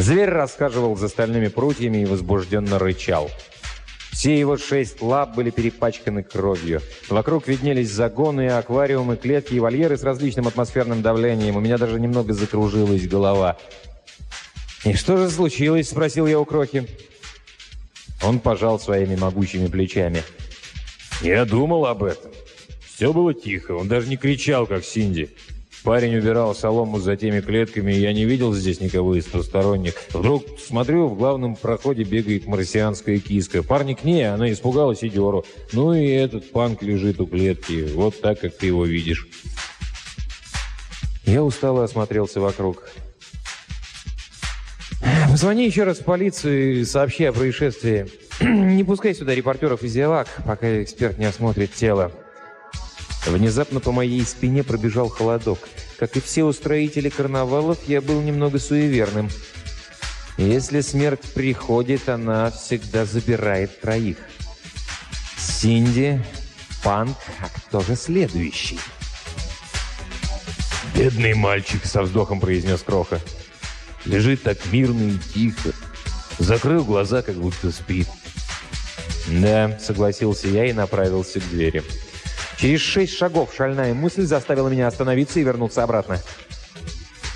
A: Зверь расхаживал за стальными прутьями и возбужденно рычал. Все его шесть лап были перепачканы кровью. Вокруг виднелись загоны, аквариумы, клетки и вольеры с различным атмосферным давлением. У меня даже немного закружилась голова. «И что же случилось?» – спросил я у Крохи. Он пожал своими могучими плечами. «Я думал об этом. Все было тихо, он даже не кричал, как Синди. Парень убирал солому за теми клетками, и я не видел здесь никого из посторонних. Вдруг, смотрю, в главном проходе бегает марсианская киска. Парни к ней, она испугалась и деру. Ну и этот панк лежит у клетки, вот так, как ты его видишь. Я устало осмотрелся вокруг. «Позвони еще раз в полицию и сообщи о происшествии. Не пускай сюда репортеров из Явак, пока эксперт не осмотрит тело». Внезапно по моей спине пробежал холодок. Как и все устроители карнавалов, я был немного суеверным. Если смерть приходит, она всегда забирает троих. Синди, Панк, а кто же следующий? «Бедный мальчик», — со вздохом произнес Кроха. Лежит так мирно и тихо. Закрыл глаза, как будто спит. «Да», — согласился я и направился к двери. Через шесть шагов шальная мысль заставила меня остановиться и вернуться обратно.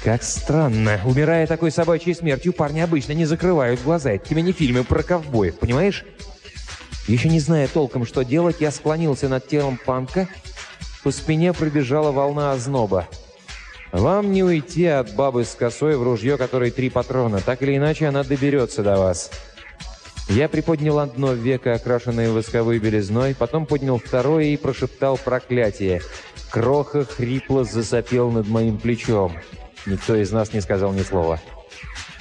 A: Как странно. Умирая такой собачьей смертью, парни обычно не закрывают глаза. Это тебе не фильмы про ковбоев, понимаешь? Еще не зная толком, что делать, я склонился над телом панка. По спине пробежала волна озноба. Вам не уйти от бабы с косой в ружье, которой три патрона. Так или иначе, она доберется до вас. Я приподнял одно веко, окрашенное восковой белизной, потом поднял второе и прошептал проклятие. Кроха хрипло засопел над моим плечом. Никто из нас не сказал ни слова.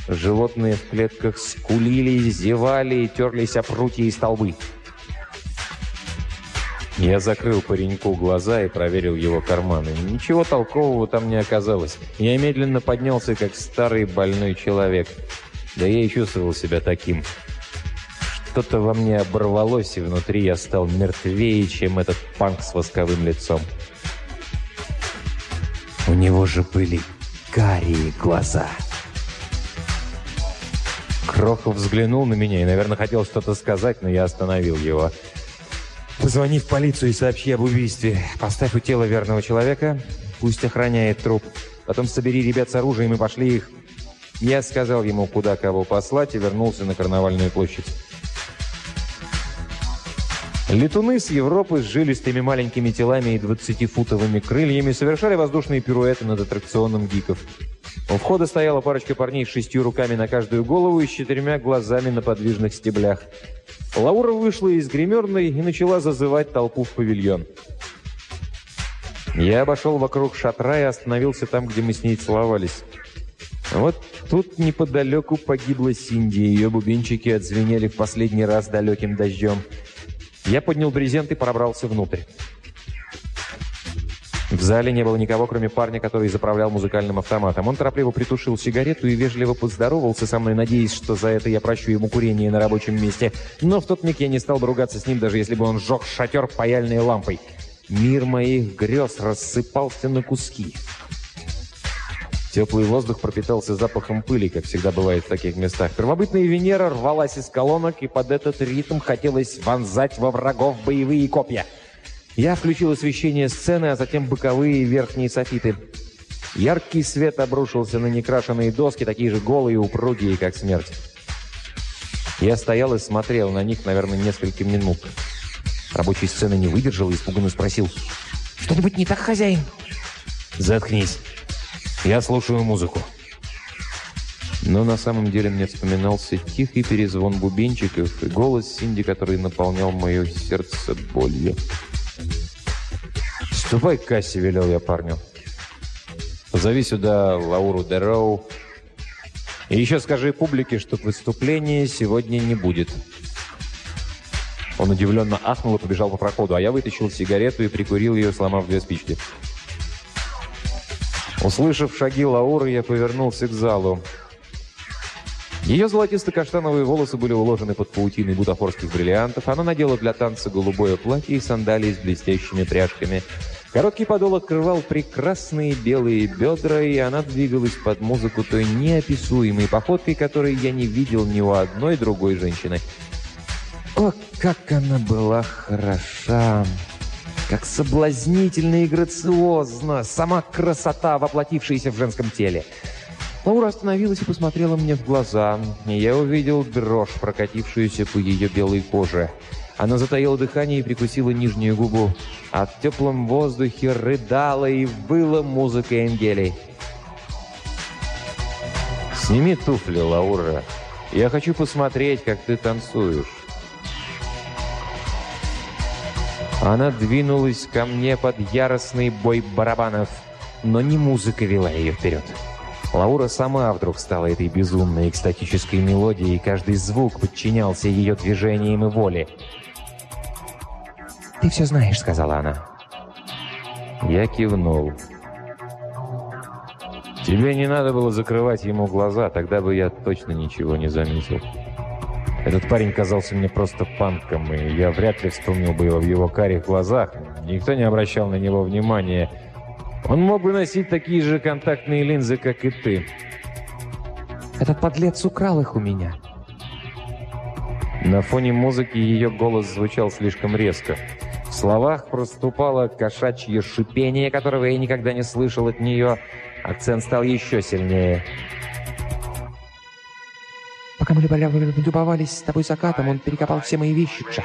A: Животные в клетках скулили, зевали и терлись о прутья и столбы. Я закрыл пареньку глаза и проверил его карманы. Ничего толкового там не оказалось. Я медленно поднялся, как старый больной человек. Да я и чувствовал себя таким. Что-то во мне оборвалось, и внутри я стал мертвее, чем этот панк с восковым лицом. У него же были карие глаза. Крохов взглянул на меня и, наверное, хотел что-то сказать, но я остановил его. «Позвони в полицию и сообщи об убийстве. Поставь у тела верного человека, пусть охраняет труп. Потом собери ребят с оружием и пошли их». Я сказал ему, куда кого послать, и вернулся на карнавальную площадь. Летуны с Европы с жилистыми маленькими телами и 20-футовыми крыльями совершали воздушные пируэты над аттракционом гиков. У входа стояла парочка парней с шестью руками на каждую голову и с четырьмя глазами на подвижных стеблях. Лаура вышла из гримерной и начала зазывать толпу в павильон. Я обошел вокруг шатра и остановился там, где мы с ней целовались. Вот тут неподалеку погибла Синди, ее бубенчики отзвенели в последний раз далеким дождем. Я поднял брезент и пробрался внутрь. В зале не было никого, кроме парня, который заправлял музыкальным автоматом. Он торопливо притушил сигарету и вежливо поздоровался со мной, надеясь, что за это я прощу ему курение на рабочем месте. Но в тот миг я не стал бы ругаться с ним, даже если бы он сжег шатер паяльной лампой. Мир моих грез рассыпался на куски. Теплый воздух пропитался запахом пыли, как всегда бывает в таких местах. Первобытная Венера рвалась из колонок, и под этот ритм хотелось вонзать во врагов боевые копья. Я включил освещение сцены, а затем боковые и верхние софиты. Яркий свет обрушился на некрашенные доски, такие же голые и упругие, как смерть. Я стоял и смотрел на них, наверное, несколько минут. Рабочий сцены не выдержал и испуганно спросил. «Что-нибудь не так, хозяин?» «Заткнись!» Я слушаю музыку. Но на самом деле мне вспоминался тихий перезвон бубенчиков и голос Синди, который наполнял мое сердце болью. «Ступай к кассе», — велел я парню. «Позови сюда Лауру Дероу. И еще скажи публике, что выступления сегодня не будет». Он удивленно ахнул и побежал по проходу, а я вытащил сигарету и прикурил ее, сломав две спички. Услышав шаги Лауры, я повернулся к залу. Ее золотисто-каштановые волосы были уложены под паутиной бутафорских бриллиантов. Она надела для танца голубое платье и сандалии с блестящими пряжками. Короткий подол открывал прекрасные белые бедра, и она двигалась под музыку той неописуемой походкой, которой я не видел ни у одной другой женщины. О, как она была хороша! Как соблазнительно и грациозно! Сама красота, воплотившаяся в женском теле! Лаура остановилась и посмотрела мне в глаза, я увидел дрожь, прокатившуюся по ее белой коже. Она затаила дыхание и прикусила нижнюю губу. А в теплом воздухе рыдала и выла музыка Энгелей. «Сними туфли, Лаура. Я хочу посмотреть, как ты танцуешь». Она двинулась ко мне под яростный бой барабанов, но не музыка вела ее вперед. Лаура сама вдруг стала этой безумной экстатической мелодией, и каждый звук подчинялся ее движениям и воле.
B: «Ты все знаешь», — сказала она.
A: Я кивнул. «Тебе не надо было закрывать ему глаза, тогда бы я точно ничего не заметил. Этот парень казался мне просто панком, и я вряд ли вспомнил бы его в его карих глазах. Никто не обращал на него внимания. Он мог бы носить такие же контактные линзы, как и ты».
B: «Этот подлец украл их у меня».
A: На фоне музыки ее голос звучал слишком резко. В словах проступало кошачье шипение, которого я никогда не слышал от нее. Акцент стал еще сильнее.
B: «Пока мы любовались с тобой закатом, он перекопал все мои вещи, Чат.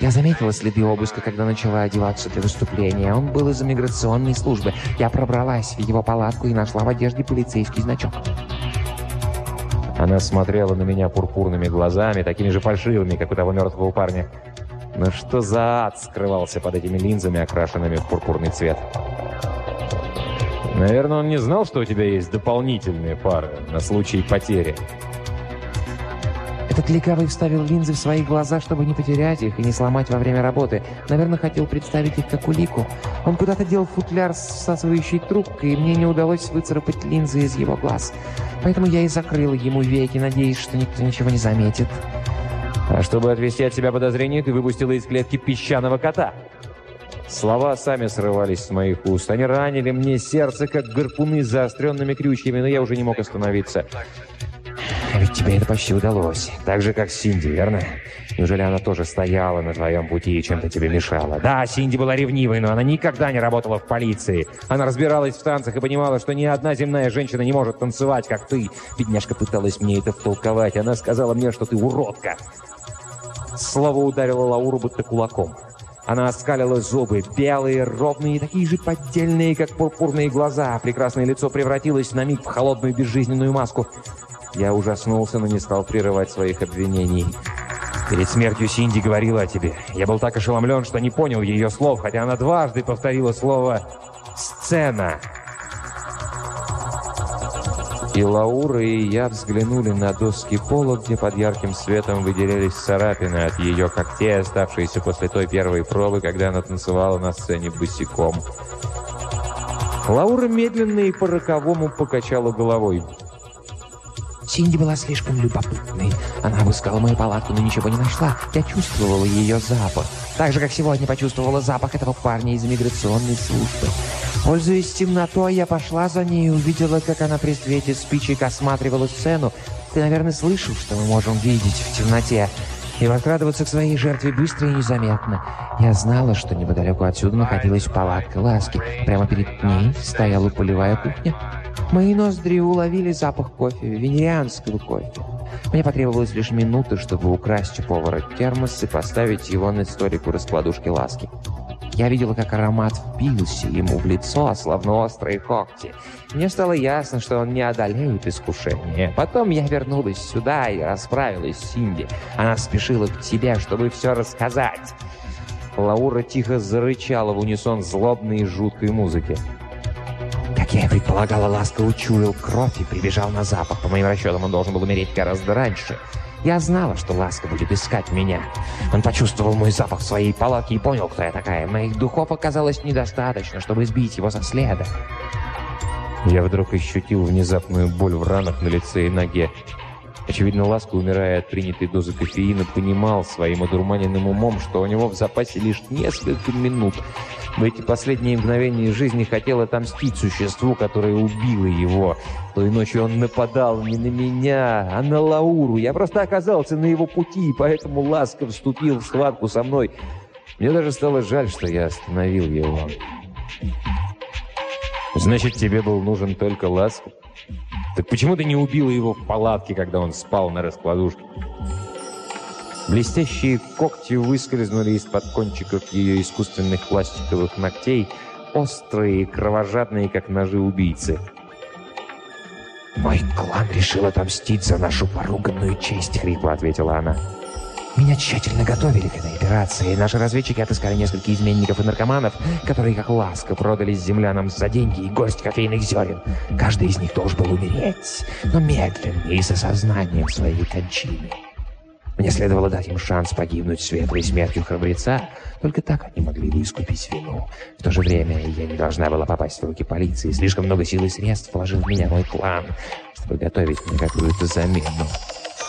B: Я заметила следы обыска, когда начала одеваться для выступления. Он был из иммиграционной службы. Я пробралась в его палатку и нашла в одежде полицейский значок».
A: Она смотрела на меня пурпурными глазами, такими же фальшивыми, как у того мертвого парня. Но что за ад скрывался под этими линзами, окрашенными в пурпурный цвет? Наверное, он не знал, что у тебя есть дополнительные пары на случай потери.
B: Этот легавый вставил линзы в свои глаза, чтобы не потерять их и не сломать во время работы. Наверное, хотел представить их как улику. Он куда-то делал футляр с всасывающей трубкой, и мне не удалось выцарапать линзы из его глаз. Поэтому я и закрыла ему веки, надеясь, что никто ничего не заметит.
A: А чтобы отвести от себя подозрения, ты выпустила из клетки песчаного кота. Слова сами срывались с моих уст. Они ранили мне сердце, как гарпуны с заостренными крючьями, но я уже не мог остановиться.
B: А ведь тебе это почти удалось. Так же, как Синди, верно? Неужели она тоже стояла на твоем пути и чем-то тебе мешала? Да, Синди была ревнивой, но она никогда не работала в полиции. Она разбиралась в танцах и понимала, что ни одна земная женщина не может танцевать, как ты. Бедняжка пыталась мне это втолковать. Она сказала мне, что ты уродка. Слово ударило Лауру будто кулаком. Она оскалила зубы, белые, ровные, такие же поддельные, как пурпурные глаза. Прекрасное лицо превратилось на миг в холодную безжизненную маску. Я ужаснулся, но не стал прерывать своих обвинений. Перед смертью Синди говорила о тебе. Я был так ошеломлен, что не понял ее слов, хотя она дважды повторила слово «сцена». И Лаура, и я взглянули на доски пола, где под ярким светом выделялись царапины от ее когтей, оставшиеся после той первой пробы, когда она танцевала на сцене босиком. Лаура медленно и по-роковому покачала головой. Синди была слишком любопытной. Она обыскала мою палатку, но ничего не нашла. Я чувствовала ее запах. Так же, как сегодня почувствовала запах этого парня из иммиграционной службы. Пользуясь темнотой, я пошла за ней и увидела, как она при свете спичек осматривала сцену. Ты, наверное, слышал, что мы можем видеть в темноте. И подкрадываться к своей жертве быстро и незаметно. Я знала, что неподалеку отсюда находилась палатка Ласки. Прямо перед ней стояла полевая кухня. Мои ноздри уловили запах кофе, венерианского кофе. Мне потребовалось лишь минуты, чтобы украсть у повара термос и поставить его на столик у раскладушки Ласки. Я видела, как аромат впился ему в лицо, словно острые когти. Мне стало ясно, что он не одолеет искушение. Потом я вернулась сюда и расправилась с Синди. Она спешила к тебе, чтобы все рассказать. Лаура тихо зарычала в унисон злобной и жуткой музыки. Как я и предполагала, Ласка учуял кровь и прибежал на запах. По моим расчетам, он должен был умереть гораздо раньше. Я знала, что Ласка будет искать меня. Он почувствовал мой запах в своей палатке и понял, кто я такая. Моих духов оказалось недостаточно, чтобы сбить его со следа. Я вдруг ощутил внезапную боль в ранах на лице и ноге.
A: Очевидно, Ласка, умирая от принятой дозы кофеина, понимал своим одурманенным умом, что у него в запасе лишь несколько минут. В эти последние мгновения жизни хотел отомстить существу, которое убило его. Той ночью он нападал не на меня, а на Лауру. Я просто оказался на его пути, и поэтому Ласка вступил в схватку со мной. Мне даже стало жаль, что я остановил его. «Значит, тебе был нужен только Ласка?» Так почему ты не убила его в палатке, когда он спал на раскладушке? Блестящие когти выскользнули из-под кончиков ее искусственных пластиковых ногтей, острые и кровожадные, как ножи убийцы.
B: «Мой клан решил отомстить за нашу поруганную честь», — хрипло ответила она. Меня тщательно готовили к этой операции. Наши разведчики отыскали несколько изменников и наркоманов, которые, как ласка, продались землянам за деньги и горсть кофейных зерен. Каждый из них должен был умереть, но медленно и с осознанием своей кончины. Мне следовало дать им шанс погибнуть светлой смертью храбреца, только так они могли бы искупить вину. В то же время я не должна была попасть в руки полиции. Слишком много сил и средств вложил в меня мой клан, чтобы готовить мне какую-то замену.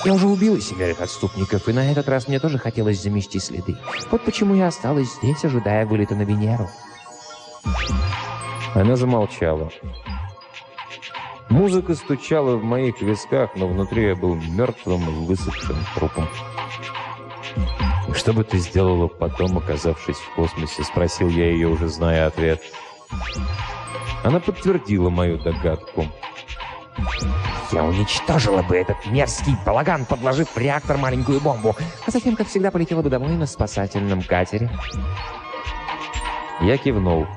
B: Я уже убила семерых отступников, и на этот раз мне тоже хотелось замести следы. Вот почему я осталась здесь, ожидая вылета на Венеру.
A: Она замолчала. Музыка стучала в моих висках, но внутри я был мертвым и высохшим трупом. «Что бы ты сделала потом, оказавшись в космосе?» — спросил я ее, уже зная ответ. Она подтвердила мою догадку.
B: Я уничтожила бы этот мерзкий балаган, подложив в реактор маленькую бомбу, а затем, как всегда, полетела бы домой на спасательном катере.
A: Я кивнул.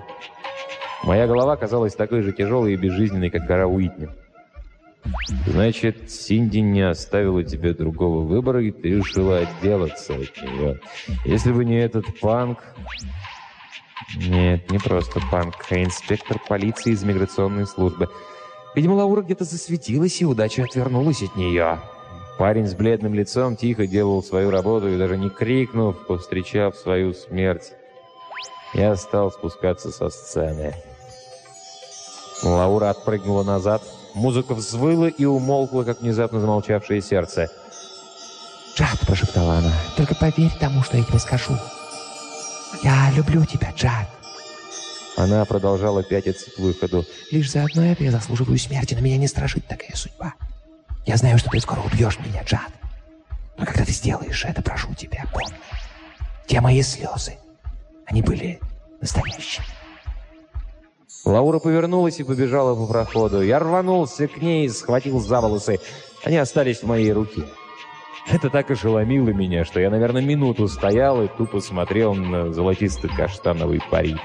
A: Моя голова казалась такой же тяжелой и безжизненной, как гора Уитни. «Значит, Синди не оставила тебе другого выбора, и ты решила отделаться от нее. Если бы не этот панк...»
B: «Нет, не просто панк, а инспектор полиции из миграционной службы». Видимо, Лаура где-то засветилась, и удача отвернулась от нее.
A: Парень с бледным лицом тихо делал свою работу и даже не крикнув, повстречав свою смерть. Я стал спускаться со сцены. Лаура отпрыгнула назад. Музыка взвыла и умолкла, как внезапно замолчавшее сердце.
B: «Джад», — прошептала она, — «только поверь тому, что я тебе скажу. Я люблю тебя, Джад».
A: Она продолжала пятиться к выходу.
B: «Лишь за одно это я заслуживаю смерти, но меня не страшит такая судьба. Я знаю, что ты скоро убьешь меня, Джад. Но когда ты сделаешь это, прошу тебя, помни. Те мои слезы, они были настоящими».
A: Лаура повернулась и побежала по проходу. Я рванулся к ней и схватил за волосы. Они остались в моей руке. Это так ошеломило меня, что я, наверное, минуту стоял и тупо смотрел на золотисто-каштановый парик.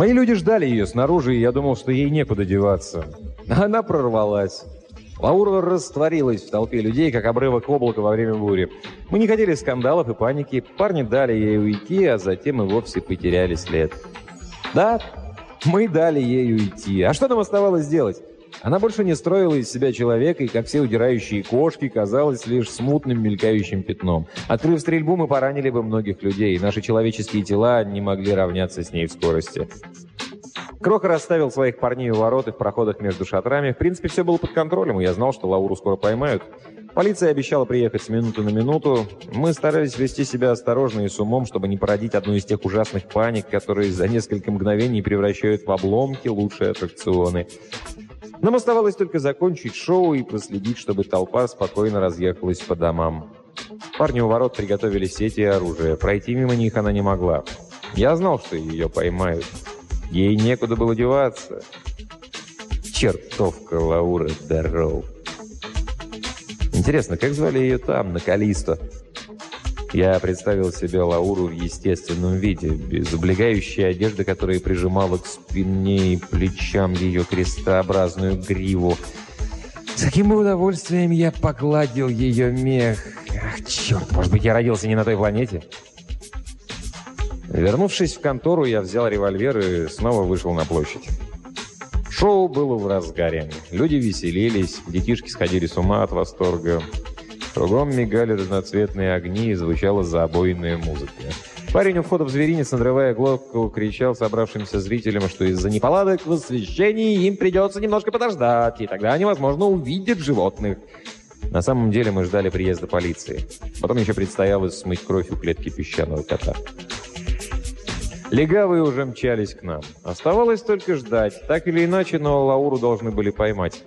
A: Мои люди ждали ее снаружи, и я думал, что ей некуда деваться. Она прорвалась. Лаура растворилась в толпе людей, как обрывок облака во время бури. Мы не хотели скандалов и паники. Парни дали ей уйти, а затем и вовсе потеряли след. Да, мы дали ей уйти. А что нам оставалось делать? Она больше не строила из себя человека, и, как все удирающие кошки, казалась лишь смутным мелькающим пятном. Открыв стрельбу, мы поранили бы многих людей. Наши человеческие тела не могли равняться с ней в скорости. Кроха расставил своих парней у ворот и в проходах между шатрами. В принципе, все было под контролем, и я знал, что Лауру скоро поймают. Полиция обещала приехать с минуты на минуту. Мы старались вести себя осторожно и с умом, чтобы не породить одну из тех ужасных паник, которые за несколько мгновений превращают в обломки лучшие аттракционы. Нам оставалось только закончить шоу и проследить, чтобы толпа спокойно разъехалась по домам. Парни у ворот приготовили сети и оружие. Пройти мимо них она не могла. Я знал, что ее поймают. Ей некуда было деваться. Чертовка Лаура Дарроу. Интересно, как звали ее там, на Калисто? Я представил себе Лауру в естественном виде, без облегающей одежды, которая прижимала к спине и плечам ее крестообразную гриву. С каким удовольствием я погладил ее мех. Ах, черт, может быть, я родился не на той планете? Вернувшись в контору, я взял револьвер и снова вышел на площадь. Шоу было в разгаре. Люди веселились, детишки сходили с ума от восторга. Кругом мигали разноцветные огни и звучала забойная музыка. Парень у входа в зверинец, надрывая глотку, кричал собравшимся зрителям, что из-за неполадок в освещении им придется немножко подождать, и тогда они, возможно, увидят животных. На самом деле мы ждали приезда полиции. Потом еще предстояло смыть кровь у клетки песчаного кота. Легавые уже мчались к нам. Оставалось только ждать. Так или иначе, но Лауру должны были поймать.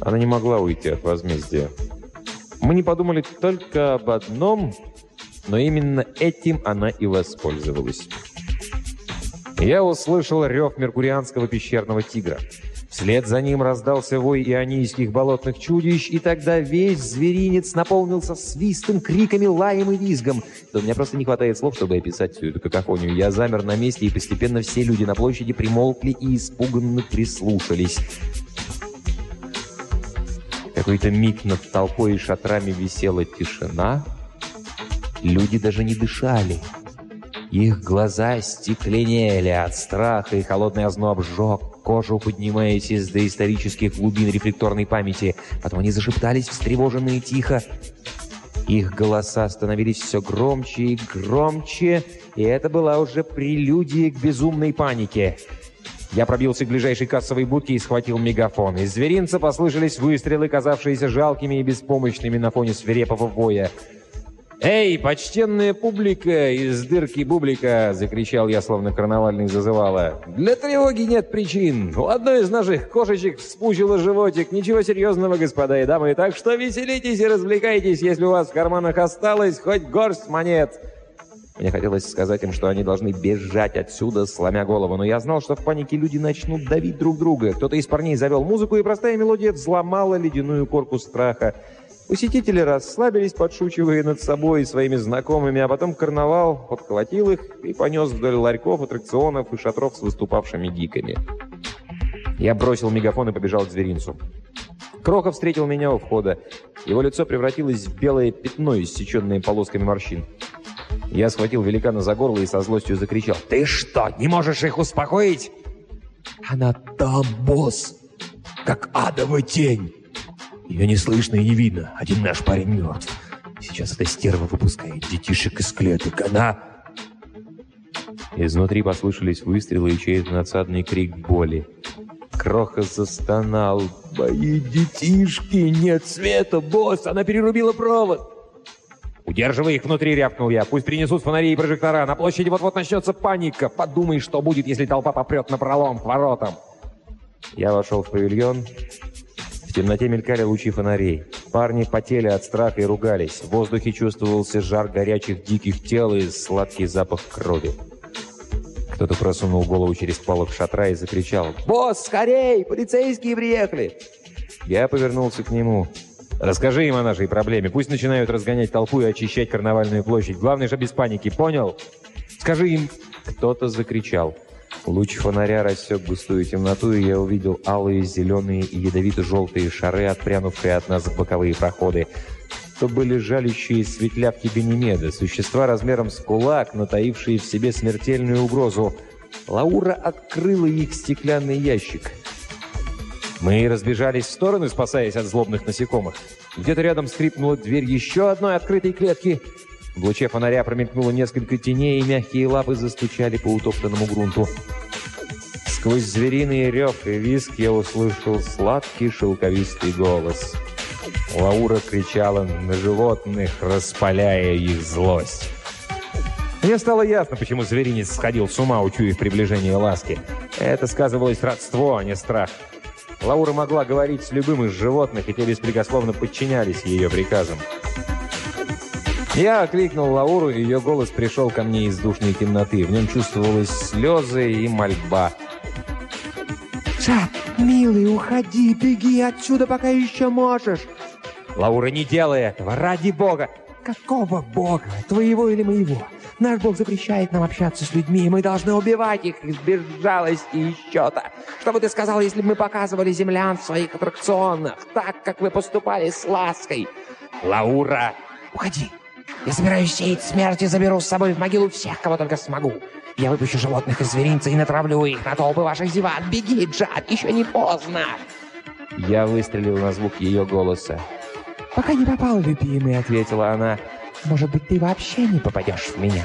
A: Она не могла уйти от возмездия. Мы не подумали только об одном, но именно этим она и воспользовалась. Я услышал рев меркурианского пещерного тигра. Вслед за ним раздался вой ионийских болотных чудищ, и тогда весь зверинец наполнился свистом, криками, лаем и визгом. Да у меня просто не хватает слов, чтобы описать всю эту какофонию. Я замер на месте, и постепенно все люди на площади примолкли и испуганно прислушались. Какой-то миг над толпой и шатрами висела тишина. Люди даже не дышали. Их глаза стекленели от страха, и холодный озноб жег кожу, поднимаясь из доисторических глубин рефлекторной памяти. Потом они зашептались, встревоженные тихо. Их голоса становились все громче и громче, и это была уже прелюдия к безумной панике. Я пробился к ближайшей кассовой будке и схватил мегафон. Из зверинца послышались выстрелы, казавшиеся жалкими и беспомощными на фоне свирепого воя. «Эй, почтенная публика из дырки бублика!» — закричал я, словно карнавальный зазывало. «Для тревоги нет причин. У одной из наших кошечек вспучило животик. Ничего серьезного, господа и дамы. Так что веселитесь и развлекайтесь, если у вас в карманах осталось хоть горсть монет». Мне хотелось сказать им, что они должны бежать отсюда, сломя голову, но я знал, что в панике люди начнут давить друг друга. Кто-то из парней завел музыку, и простая мелодия взломала ледяную корку страха. Посетители расслабились, подшучивая над собой и своими знакомыми, а потом карнавал подхватил их и понес вдоль ларьков, аттракционов и шатров с выступавшими гиками. Я бросил мегафон и побежал к зверинцу. Кроха встретил меня у входа. Его лицо превратилось в белое пятно, иссеченное полосками морщин. Я схватил великана за горло и со злостью закричал. «Ты что, не можешь их успокоить?»
B: «Она там, босс, как адовая тень!» Ее не слышно и не видно. Один наш парень мертв. Сейчас эта стерва выпускает детишек из клеток. Она...
A: Изнутри послышались выстрелы и чей-то надсадный крик боли. Кроха застонал. «Мои детишки! Нет света, босс! Она перерубила провод!» «Удерживай их внутри!» — рявкнул я. «Пусть принесут фонари и прожектора. На площади вот-вот начнется паника. Подумай, что будет, если толпа попрет на пролом к воротам!» Я вошел в павильон. В темноте мелькали лучи фонарей. Парни потели от страха и ругались. В воздухе чувствовался жар горячих диких тел и сладкий запах крови. Кто-то просунул голову через полок шатра и закричал «Босс, скорей! Полицейские приехали!» Я повернулся к нему. «Расскажи им о нашей проблеме. Пусть начинают разгонять толпу и очищать карнавальную площадь. Главное же без паники, понял? Скажи им...» Кто-то закричал. Луч фонаря рассек густую темноту, и я увидел алые, зеленые и ядовито-желтые шары, отпрянувшие от нас в боковые проходы. То были жалящие светлявки Ганимеда, существа размером с кулак, натаившие в себе смертельную угрозу. Лаура открыла их стеклянный ящик. Мы разбежались в стороны, спасаясь от злобных насекомых. Где-то рядом скрипнула дверь еще одной открытой клетки — в луче фонаря промелькнуло несколько теней, и мягкие лапы застучали по утоптанному грунту. Сквозь звериный рев и виск я услышал сладкий шелковистый голос. Лаура кричала на животных, распаляя их злость. Мне стало ясно, почему зверинец сходил с ума, учуяв приближение ласки. Это сказывалось родство, а не страх. Лаура могла говорить с любым из животных, и те беспрекословно подчинялись ее приказам. Я окликнул Лауру, и ее голос пришел ко мне из душной темноты. В нем чувствовалось слезы и мольба.
B: «Шат, милый, уходи, беги отсюда, пока еще можешь!»
A: «Лаура, не делай этого, ради бога!»
B: «Какого бога? Твоего или моего? Наш бог запрещает нам общаться с людьми, и мы должны убивать их из безжалости и счета. Что бы ты сказал, если бы мы показывали землян в своих аттракционах, так, как вы поступали с лаской?»
A: «Лаура!»
B: «Уходи!» Я собираюсь сеять смерть и заберу с собой в могилу всех, кого только смогу. Я выпущу животных из зверинца и натравлю их на толпы ваших зеват. Беги, Джад, еще не поздно!»
A: Я выстрелил на звук ее голоса.
B: «Пока не попал, любимый», — ответила она. «Может быть, ты вообще не попадешь в меня?»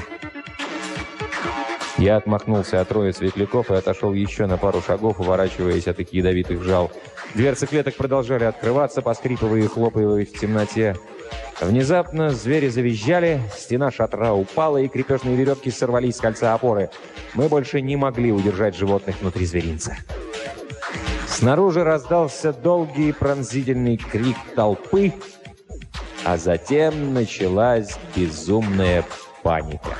A: Я отмахнулся от роя светляков и отошел еще на пару шагов, уворачиваясь от их ядовитых жал. Дверцы клеток продолжали открываться, поскрипывая и хлопая в темноте. Внезапно звери завизжали, стена шатра упала, и крепежные веревки сорвались с кольца опоры. Мы больше не могли удержать животных внутри зверинца. Снаружи раздался долгий пронзительный крик толпы, а затем началась безумная паника.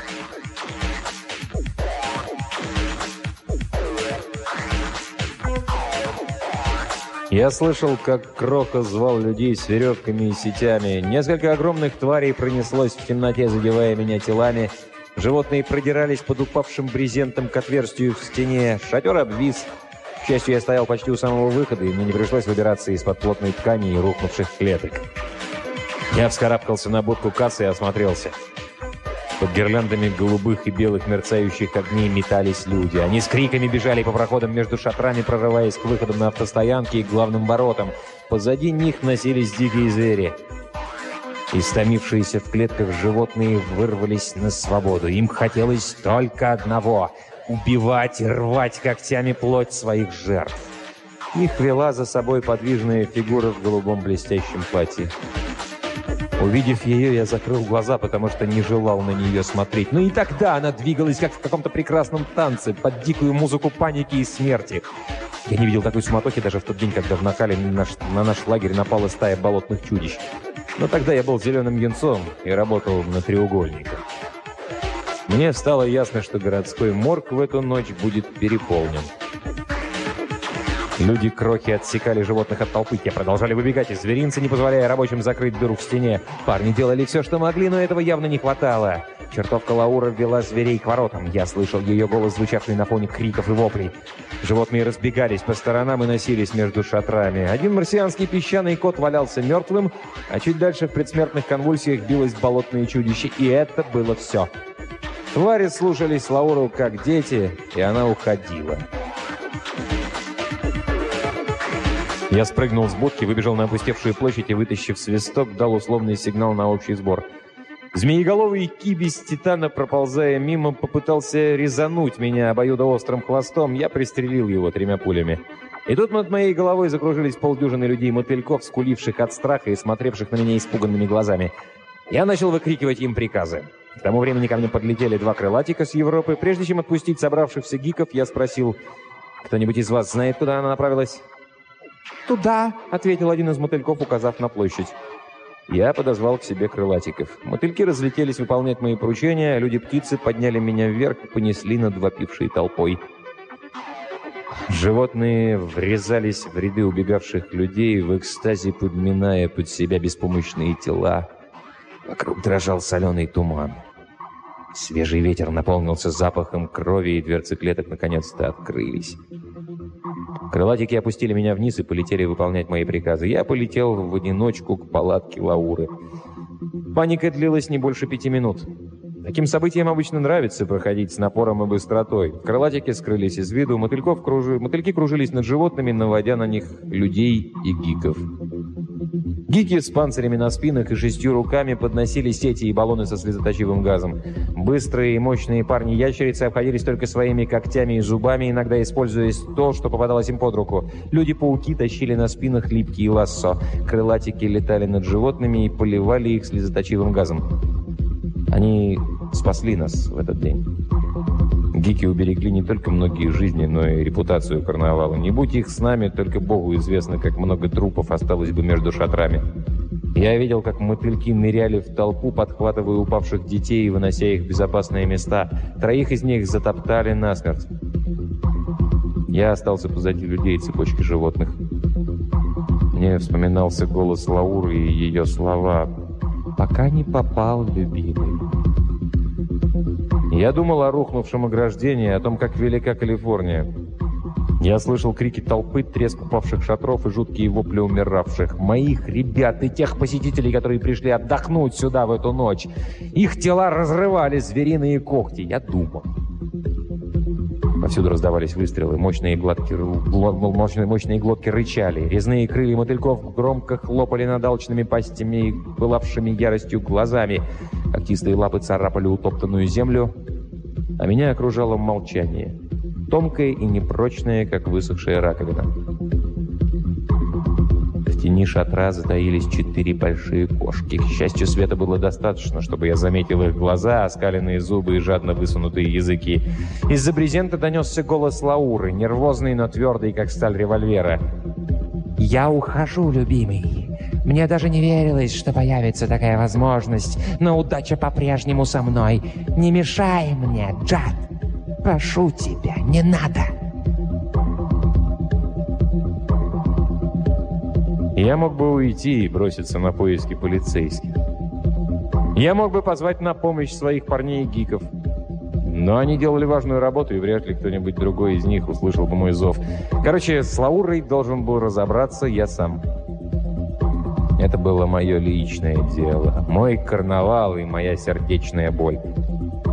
A: Я слышал, как Крока звал людей с веревками и сетями. Несколько огромных тварей пронеслось в темноте, задевая меня телами. Животные продирались под упавшим брезентом к отверстию в стене. Шатер обвис. К счастью, я стоял почти у самого выхода, и мне не пришлось выбираться из-под плотной ткани и рухнувших клеток. Я вскарабкался на будку кассы и осмотрелся. Под гирляндами голубых и белых мерцающих огней метались люди. Они с криками бежали по проходам между шатрами, прорываясь к выходам на автостоянки и главным воротам. Позади них носились дикие звери. Истомившиеся в клетках животные вырвались на свободу. Им хотелось только одного — убивать и рвать когтями плоть своих жертв. Их вела за собой подвижная фигура в голубом блестящем платье. Увидев ее, я закрыл глаза, потому что не желал на нее смотреть. Но и тогда она двигалась, как в каком-то прекрасном танце, под дикую музыку паники и смерти. Я не видел такой суматохи даже в тот день, когда в Нахале на наш, на наш лагерь напала стая болотных чудищ. Но тогда я был зеленым юнцом и работал на треугольниках. Мне стало ясно, что городской морг в эту ночь будет переполнен. Люди-крохи отсекали животных от толпы, те продолжали выбегать из зверинца, не позволяя рабочим закрыть дыру в стене. Парни делали все, что могли, но этого явно не хватало. Чертовка Лаура ввела зверей к воротам. Я слышал ее голос, звучавший на фоне криков и воплей. Животные разбегались по сторонам и носились между шатрами. Один марсианский песчаный кот валялся мертвым, а чуть дальше в предсмертных конвульсиях билось болотное чудище. И это было все. Твари слушались Лауру как дети, и она уходила. Я спрыгнул с будки, выбежал на опустевшую площадь и, вытащив свисток, дал условный сигнал на общий сбор. Змееголовый кибис титана, проползая мимо, попытался резануть меня обоюдоострым хвостом. Я пристрелил его тремя пулями. И тут над моей головой закружились полдюжины людей-мотыльков, скуливших от страха и смотревших на меня испуганными глазами. Я начал выкрикивать им приказы. К тому времени ко мне подлетели два крылатика с Европы. Прежде чем отпустить собравшихся гиков, я спросил, «Кто-нибудь из вас знает, куда она направилась?»
B: «Туда», — ответил один из мотыльков, указав на площадь.
A: Я подозвал к себе крылатиков. Мотыльки разлетелись выполнять мои поручения, люди-птицы подняли меня вверх и понесли над вопившей толпой. Животные врезались в ряды убегавших людей, в экстазе подминая под себя беспомощные тела. Вокруг дрожал соленый туман. Свежий ветер наполнился запахом крови, и дверцы клеток наконец-то открылись. Крылатики опустили меня вниз и полетели выполнять мои приказы. Я полетел в одиночку к палатке Лауры. Паника длилась не больше пяти минут. Таким событиям обычно нравится проходить с напором и быстротой. Крылатики скрылись из виду, мотыльков кружи... мотыльки кружились над животными, наводя на них людей и гиков. Гики с панцирями на спинах и шестью руками подносили сети и баллоны со слезоточивым газом. Быстрые и мощные парни-ящерицы обходились только своими когтями и зубами, иногда используя то, что попадалось им под руку. Люди-пауки тащили на спинах липкие лассо. Крылатики летали над животными и поливали их слезоточивым газом. Они спасли нас в этот день. Гики уберегли не только многие жизни, но и репутацию карнавала. Не будь их с нами, только Богу известно, как много трупов осталось бы между шатрами. Я видел, как мотыльки ныряли в толпу, подхватывая упавших детей и вынося их в безопасные места. Троих из них затоптали насмерть. Я остался позади людей цепочки животных. Мне вспоминался голос Лауры и ее слова «Пока не попал, любимый». Я думал о рухнувшем ограждении, о том, как велика Калифорния. Я слышал крики толпы, треск упавших шатров и жуткие вопли умиравших. Моих ребят и тех посетителей, которые пришли отдохнуть сюда в эту ночь. Их тела разрывали звериные когти. Я думал. Повсюду раздавались выстрелы, мощные, гладки, мощные, мощные глотки рычали, резные крылья мотыльков громко хлопали над алчными пастями и пылавшими яростью глазами. Когтистые лапы царапали утоптанную землю, а меня окружало молчание, тонкое и непрочное, как высохшая раковина тени шатра затаились четыре большие кошки. К счастью, света было достаточно, чтобы я заметил их глаза, оскаленные зубы и жадно высунутые языки. Из-за брезента донесся голос Лауры, нервозный, но твердый, как сталь револьвера.
B: «Я ухожу, любимый. Мне даже не верилось, что появится такая возможность, но удача по-прежнему со мной. Не мешай мне, Джад. Прошу тебя, не надо!»
A: Я мог бы уйти и броситься на поиски полицейских. Я мог бы позвать на помощь своих парней-гиков. Но они делали важную работу, и вряд ли кто-нибудь другой из них услышал бы мой зов. Короче, с Лаурой должен был разобраться я сам. Это было мое личное дело, мой карнавал и моя сердечная боль.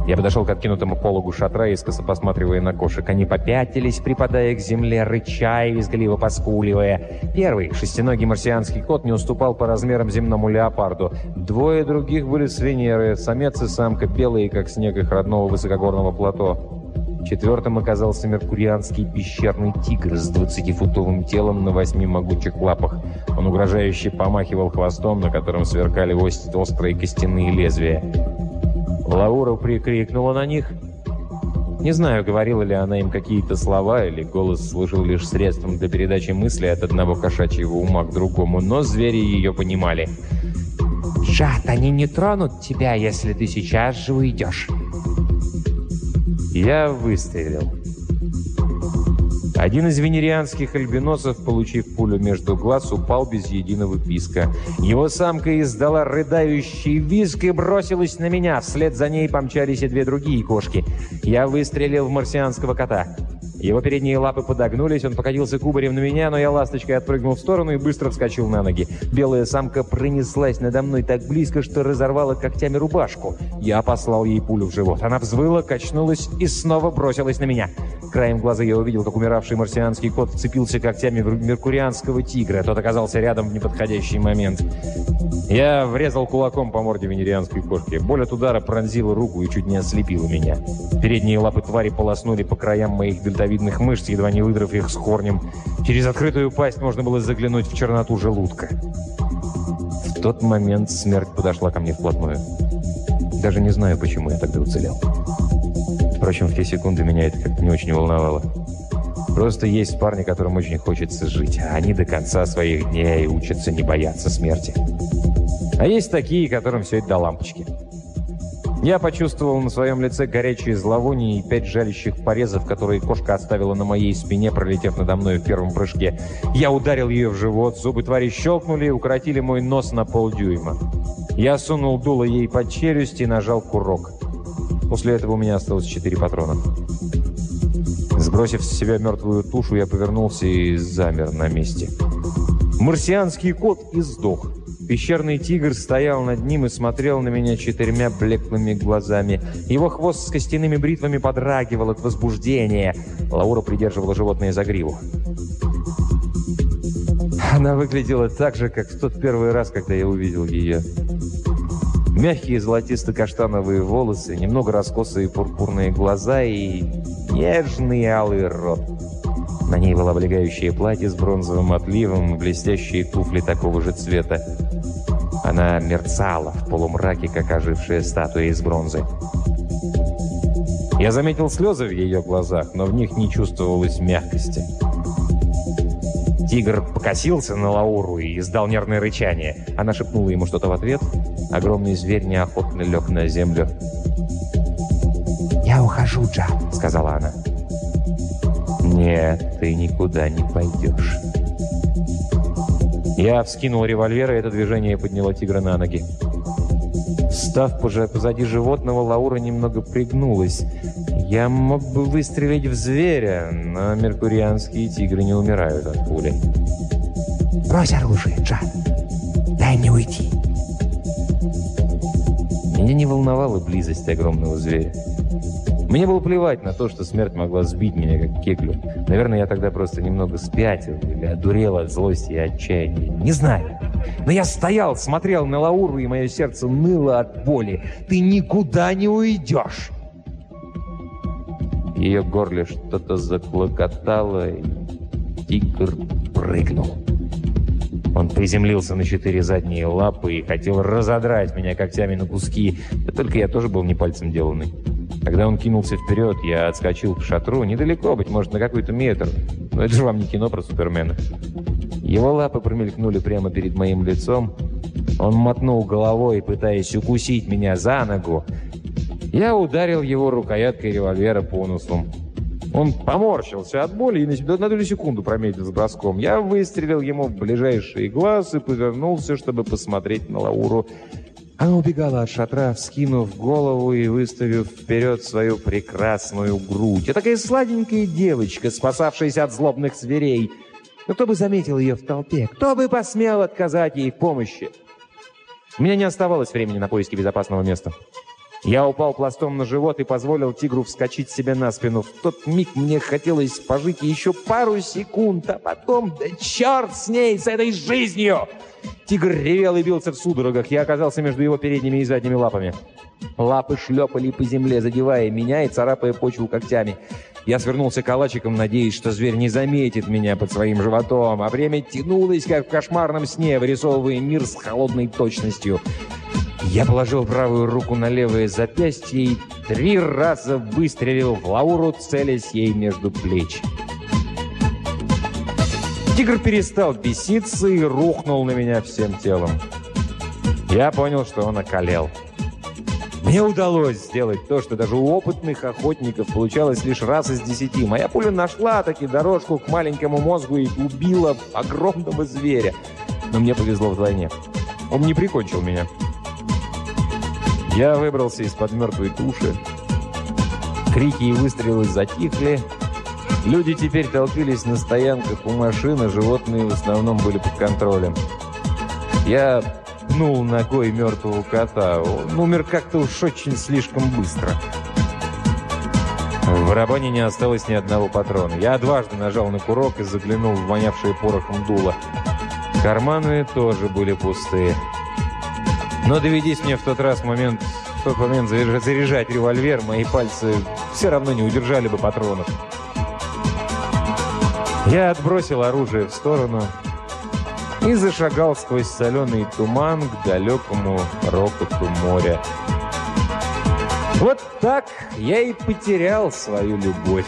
A: Я подошел к откинутому пологу шатра, искоса посматривая на кошек. Они попятились, припадая к земле, рыча и визгливо поскуливая. Первый, шестиногий марсианский кот, не уступал по размерам земному леопарду. Двое других были с Венеры, самец и самка, белые, как снег их родного высокогорного плато. Четвертым оказался меркурианский пещерный тигр с двадцатифутовым телом на восьми могучих лапах. Он угрожающе помахивал хвостом, на котором сверкали острые костяные лезвия. Лаура прикрикнула на них. Не знаю, говорила ли она им какие-то слова, или голос служил лишь средством для передачи мысли от одного кошачьего ума к другому, но звери ее понимали.
B: «Жат, они не тронут тебя, если ты сейчас же уйдешь».
A: Я выстрелил. Один из венерианских альбиносов, получив пулю между глаз, упал без единого писка. Его самка издала рыдающий визг и бросилась на меня. Вслед за ней помчались и две другие кошки. Я выстрелил в марсианского кота. Его передние лапы подогнулись, он покатился кубарем на меня, но я ласточкой отпрыгнул в сторону и быстро вскочил на ноги. Белая самка пронеслась надо мной так близко, что разорвала когтями рубашку. Я послал ей пулю в живот. Она взвыла, качнулась и снова бросилась на меня. Краем глаза я увидел, как умиравший марсианский кот вцепился когтями в меркурианского тигра. Тот оказался рядом в неподходящий момент. Я врезал кулаком по морде венерианской кошки. Боль от удара пронзила руку и чуть не ослепила меня. Передние лапы твари полоснули по краям моих дельтовидных мышц, едва не выдрав их с корнем. Через открытую пасть можно было заглянуть в черноту желудка. В тот момент смерть подошла ко мне вплотную. Даже не знаю, почему я тогда уцелел. Впрочем, в те секунды меня это как-то не очень волновало. Просто есть парни, которым очень хочется жить, а они до конца своих дней учатся не бояться смерти. А есть такие, которым все это до лампочки. Я почувствовал на своем лице горячие зловоние и пять жалящих порезов, которые кошка оставила на моей спине, пролетев надо мной в первом прыжке. Я ударил ее в живот, зубы твари щелкнули и укоротили мой нос на полдюйма. Я сунул дуло ей под челюсть и нажал курок. После этого у меня осталось четыре патрона. Сбросив с себя мертвую тушу, я повернулся и замер на месте. Марсианский кот и сдох. Пещерный тигр стоял над ним и смотрел на меня четырьмя блеклыми глазами. Его хвост с костяными бритвами подрагивал от возбуждения. Лаура придерживала животное за гриву. Она выглядела так же, как в тот первый раз, когда я увидел ее. Мягкие золотисто-каштановые волосы, немного раскосые пурпурные глаза и нежный алый рот. На ней было облегающее платье с бронзовым отливом и блестящие туфли такого же цвета. Она мерцала в полумраке, как ожившая статуя из бронзы. Я заметил слезы в ее глазах, но в них не чувствовалось мягкости. Тигр покосился на Лауру и издал нервное рычание. Она шепнула ему что-то в ответ. Огромный зверь неохотно лег на землю.
B: «Я ухожу, Джа», — сказала она.
A: «Нет, ты никуда не пойдешь». Я вскинул револьвер, и это движение подняло тигра на ноги. Став позади животного, Лаура немного пригнулась. Я мог бы выстрелить в зверя, но меркурианские тигры не умирают от пули.
B: «Брось оружие, Джа. Дай мне уйти».
A: Меня не волновала близость огромного зверя. Мне было плевать на то, что смерть могла сбить меня, как кеклю. Наверное, я тогда просто немного спятил или одурел от злости и отчаяния. Не знаю. Но я стоял, смотрел на Лауру, и мое сердце ныло от боли. «Ты никуда не уйдешь!» Ее горле что-то заклокотало, и тигр прыгнул. Он приземлился на четыре задние лапы и хотел разодрать меня когтями на куски. Да только я тоже был не пальцем деланный. Когда он кинулся вперед, я отскочил к шатру. Недалеко, быть может, на какой-то метр. Но это же вам не кино про Супермена. Его лапы промелькнули прямо перед моим лицом. Он мотнул головой, пытаясь укусить меня за ногу. Я ударил его рукояткой револьвера по носу. Он поморщился от боли и на долю секунду промедлил с броском. Я выстрелил ему в ближайший глаз и повернулся, чтобы посмотреть на Лауру. Она убегала от шатра, вскинув голову и выставив вперед свою прекрасную грудь. Я такая сладенькая девочка, спасавшаяся от злобных зверей. Но кто бы заметил ее в толпе? Кто бы посмел отказать ей в помощи? У меня не оставалось времени на поиски безопасного места. Я упал пластом на живот и позволил тигру вскочить себе на спину. В тот миг мне хотелось пожить еще пару секунд, а потом, да черт с ней, с этой жизнью! Тигр ревел и бился в судорогах. Я оказался между его передними и задними лапами. Лапы шлепали по земле, задевая меня и царапая почву когтями. Я свернулся калачиком, надеясь, что зверь не заметит меня под своим животом, а время тянулось, как в кошмарном сне, вырисовывая мир с холодной точностью. Я положил правую руку на левое запястье и три раза выстрелил в Лауру, целясь ей между плеч. Тигр перестал беситься и рухнул на меня всем телом. Я понял, что он околел. Мне удалось сделать то, что даже у опытных охотников получалось лишь раз из десяти. Моя пуля нашла таки дорожку к маленькому мозгу и убила огромного зверя. Но мне повезло вдвойне. Он не прикончил меня. Я выбрался из-под мертвой туши. Крики и выстрелы затихли. Люди теперь толпились на стоянках у машины, животные в основном были под контролем. Я пнул ногой мертвого кота. Он умер как-то уж очень слишком быстро. В барабане не осталось ни одного патрона. Я дважды нажал на курок и заглянул в вонявшее порохом дуло. Карманы тоже были пустые. Но доведись мне в тот раз момент, в тот момент заряжать револьвер, мои пальцы все равно не удержали бы патронов. Я отбросил оружие в сторону и зашагал сквозь соленый туман к далекому рокоту моря. Вот так я и потерял свою любовь.